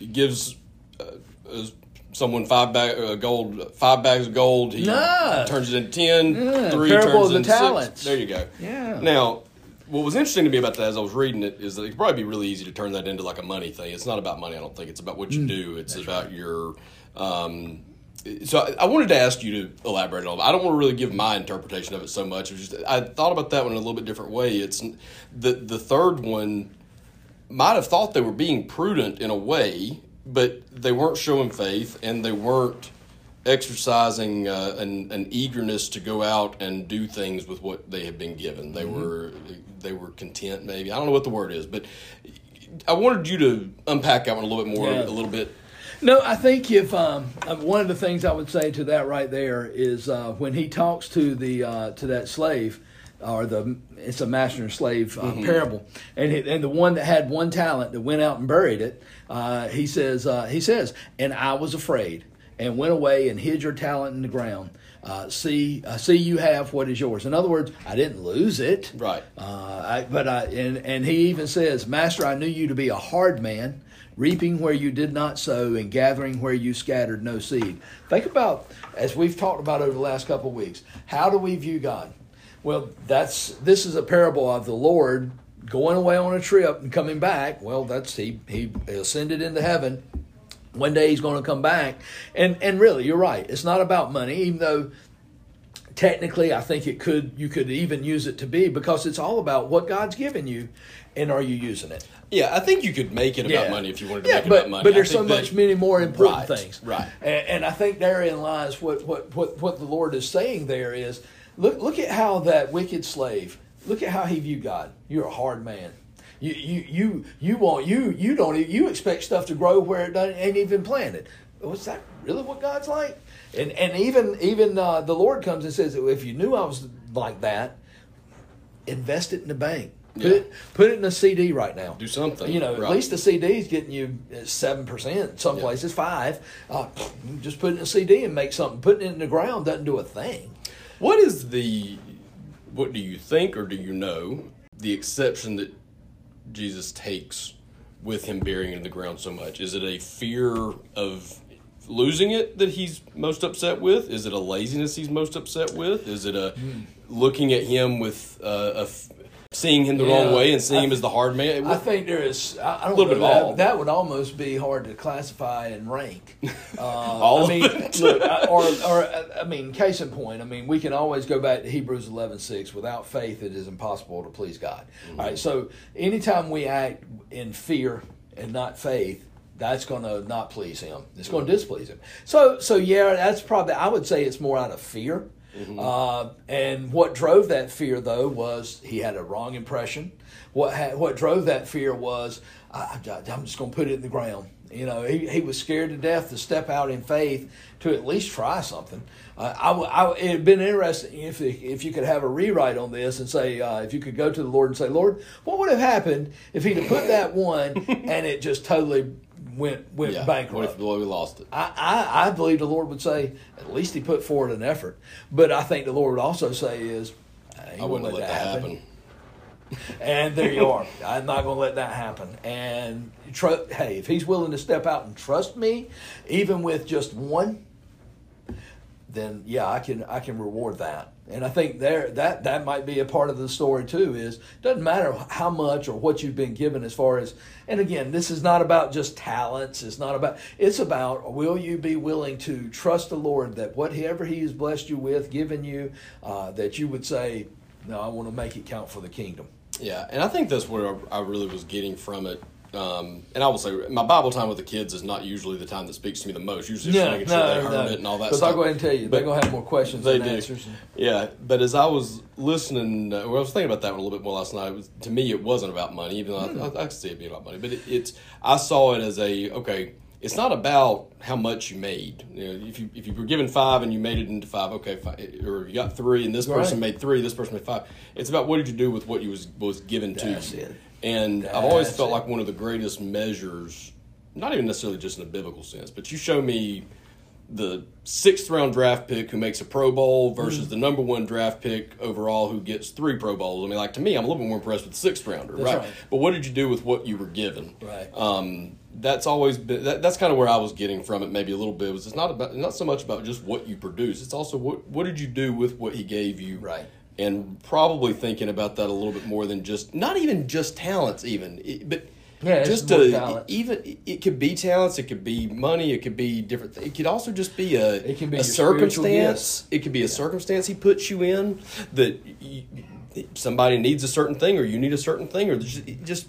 it gives uh, a someone five bag uh, gold, five bags of gold. He turns it into ten. Yeah, Three parable turns of the into six. talents. There you go. Yeah. Now, what was interesting to me about that as I was reading it is that it'd probably be really easy to turn that into like a money thing. It's not about money. I don't think it's about what Mm. you do. It's about your. Um, so I, I wanted to ask you to elaborate on it. I don't want to really give my interpretation of it so much. It was just I thought about that one in a little bit different way. It's the the third one might have thought they were being prudent in a way, but they weren't showing faith and they weren't exercising uh, an, an eagerness to go out and do things with what they had been given. They were they were content, maybe. I don't know what the word is, but I wanted you to unpack that one a little bit more, Yeah. a little bit. No, I think if um, uh, one of the things I would say to that right there is uh, when he talks to the uh, to that slave, or the it's a master and slave uh, parable, and it, and the one that had one talent that went out and buried it, uh, he says uh, he says, and I was afraid and went away and hid your talent in the ground. Uh, see, uh, see, you have what is yours. In other words, I didn't lose it. Right. Uh, I, but I and and he even says, Master, I knew you to be a hard man, reaping where you did not sow and gathering where you scattered no seed. Think about as we've talked about over the last couple of weeks. How do we view God? Well, that's this is a parable of the Lord going away on a trip and coming back. Well, that's he he ascended into heaven. One day he's going to come back, and and really, you're right. It's not about money, even though technically i think it could you could even use it to be because it's all about what god's given you and are you using it Yeah, I think you could make it about money if you wanted to yeah, make it about money. but there's so that- much many more important Right, things right. and, and i think therein lies what, what what what the lord is saying there is look look at how that wicked slave look at how he viewed god you're a hard man you you you you want you you don't you expect stuff to grow where it doesn't ain't even planted was that really what god's like and and even even uh, the lord comes and says if you knew i was like that invest it in the bank put Yeah. it put it in a cd right now Do something, you know right. at least the CD is getting you seven percent. Some Yeah. places five. Uh, just put it in a CD and make something. Putting it in the ground doesn't do a thing. What is the, what do you think or do you know, the exception that Jesus takes with him burying it in the ground so much? Is it a fear of losing it that he's most upset with? Is it a laziness he's most upset with? Is it a Hmm. looking at him with uh, a f- seeing him the wrong way and seeing I him as the hard man? I think there is. I, I don't Little know, bit of that, all. that would almost be hard to classify and rank. [laughs] Uh, All I of mean, it. look, I- or or I mean, case in point. I mean, we can always go back to Hebrews eleven six. Without faith, it is impossible to please God. Mm-hmm. All right. So anytime we act in fear and not faith. That's going to not please him. It's going to Mm-hmm. displease him. So, so yeah, that's probably. I would say it's more out of fear. Mm-hmm. Uh, and what drove that fear, though, was he had a wrong impression. What ha- what drove that fear was I, I'm just going to put it in the ground. You know, he, he was scared to death to step out in faith to at least try something. Uh, I, w- I- it'd been interesting if if you could have a rewrite on this and say uh, if you could go to the Lord and say, Lord, what would have happened if he'd have put that one [laughs] and it just totally went went yeah. bankrupt? What if we lost it? I, I, I believe the Lord would say, at least he put forward an effort. But I think the Lord would also say is, I, I wouldn't let that happen. And there you are. [laughs] I'm not going to let that happen. And tr- hey, if he's willing to step out and trust me, even with just one, then yeah, I can I can reward that. And I think there that that might be a part of the story too. Is doesn't matter how much or what you've been given as far as. And again, this is not about just talents. It's not about. It's about will you be willing to trust the Lord that whatever He has blessed you with, given you, uh, that you would say, no, I want to make it count for the kingdom. Yeah, and I think that's where I really was getting from it. Um, and I will say, my Bible time with the kids is not usually the time that speaks to me the most. Usually, just making sure they heard it and all that Because stuff. I'll go ahead and tell you, But they're going to have more questions they than do. answers. Yeah, but as I was listening, uh, well, I was thinking about that one a little bit more last night. It was, to me, it wasn't about money, even though Hmm. I, I, I could see it being about money. But it, it's, I saw it as a okay. It's not about how much you made. You know, if you if you were given five and you made it into five, okay, five, or you got three and this person Right. made three, this person made five. It's about what did you do with what you was was given to you. it. And I've always felt like one of the greatest measures, not even necessarily just in a biblical sense, but you show me the sixth round draft pick who makes a Pro Bowl versus the number one draft pick overall who gets three Pro Bowls. I mean, like to me, I'm a little bit more impressed with the sixth rounder, right? right. But what did you do with what you were given? Right. Um, that's always been that, that's kind of where I was getting from it maybe a little bit was it's not about not so much about just what you produce it's also what what did you do with what he gave you Right. And probably thinking about that a little bit more than just not even just talents even but Yeah, just to even it could be talents it could be money it could be different th- it could also just be a It can be a circumstance. It could be a circumstance he puts you in that you, somebody needs a certain thing or you need a certain thing or just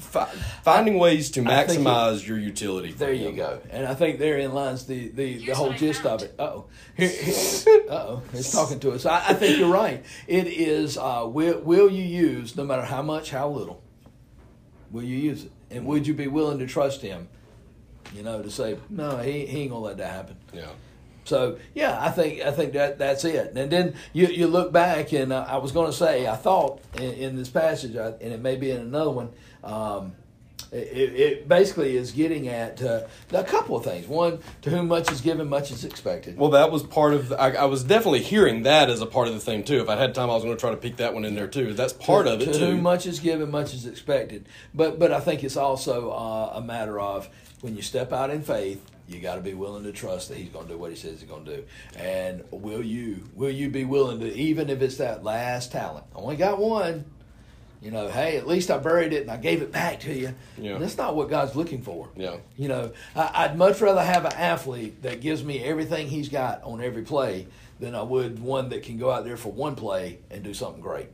fi- finding ways to I think it- maximize your utility. for There you him. go. And I think therein lies the, the, the Here's whole what I gist found. of it. Uh-oh. Uh-oh. It's talking to us. I, I think you're right. It is, uh, will, will you use, no matter how much, how little, will you use it? And would you be willing to trust him, you know, to say, no, he, he ain't going to let that happen. Yeah. So yeah, I think I think that that's it. And then you you look back, and uh, I was going to say I thought in, in this passage, I, and it may be in another one. Um, it, it basically is getting at uh, a couple of things. One, to whom much is given, much is expected. Well, that was part of. I, I was definitely hearing that as a part of the thing too. If I had time, I was going to try to peek that one in there too. That's part to, of it to too. whom much is given, much is expected. But but I think it's also uh, a matter of when you step out in faith, you got to be willing to trust that He's going to do what He says He's going to do. And will you will you be willing to even if it's that last talent? I only got one. You know, hey, at least I buried it and I gave it back to you. Yeah. That's not what God's looking for. Yeah. You know, I, I'd much rather have an athlete that gives me everything he's got on every play than I would one that can go out there for one play and do something great.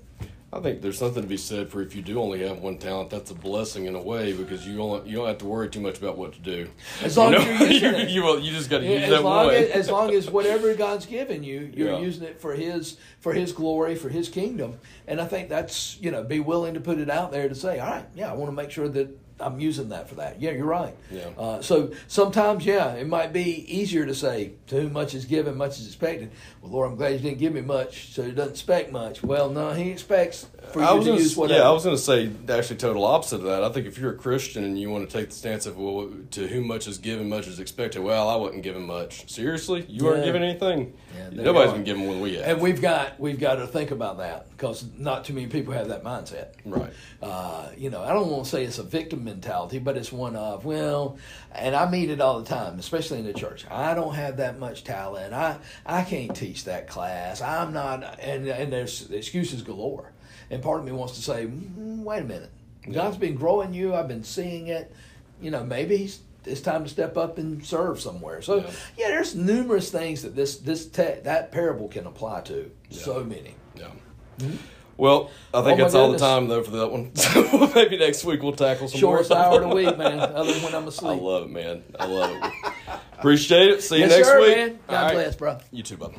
I think there's something to be said for if you do only have one talent, that's a blessing in a way because you only you don't have to worry too much about what to do. As long you as you're using [laughs] you, it. you, will- you just got to use as that long one. as, as long as whatever God's given you, you're Yeah. using it for His for His glory, for His kingdom. And I think that's you know be willing to put it out there to say, all right, yeah, I want to make sure that I'm using that for that. Yeah, you're right. Yeah. Uh, so sometimes, yeah, it might be easier to say, to whom much is given, much is expected. Well, Lord, I'm glad you didn't give me much, so He doesn't expect much. Well, no, He expects for I you was to gonna, use whatever. yeah, I was going to say actually total opposite of that. I think if you're a Christian and you want to take the stance of well, to whom much is given, much is expected. Well, I wasn't given much. Seriously, you weren't Yeah. given anything. Yeah, Nobody's been given what we have. and we've got we've got to think about that because not too many people have that mindset. right. uh, you know, I don't want to say it's a victim mentality, but it's one of, well, and I meet it all the time, especially in the church. I don't have that much talent. I, I can't teach that class. I'm not, and, and there's excuses galore. And part of me wants to say, mm, wait a minute. God's been growing you. I've been seeing it. You know, maybe it's time to step up and serve somewhere. So, Yeah. yeah, there's numerous things that this, this te- that parable can apply to. So many. Yeah. Well, I think Oh, that's all the time though for that one. [laughs] So maybe next week we'll tackle some Shortest more. hour of the week, [laughs] man, other than when I'm asleep. I love it, man. I love it. Appreciate it. See you Yes, next sir, week. man. God All right. bless, bro. You too, bud.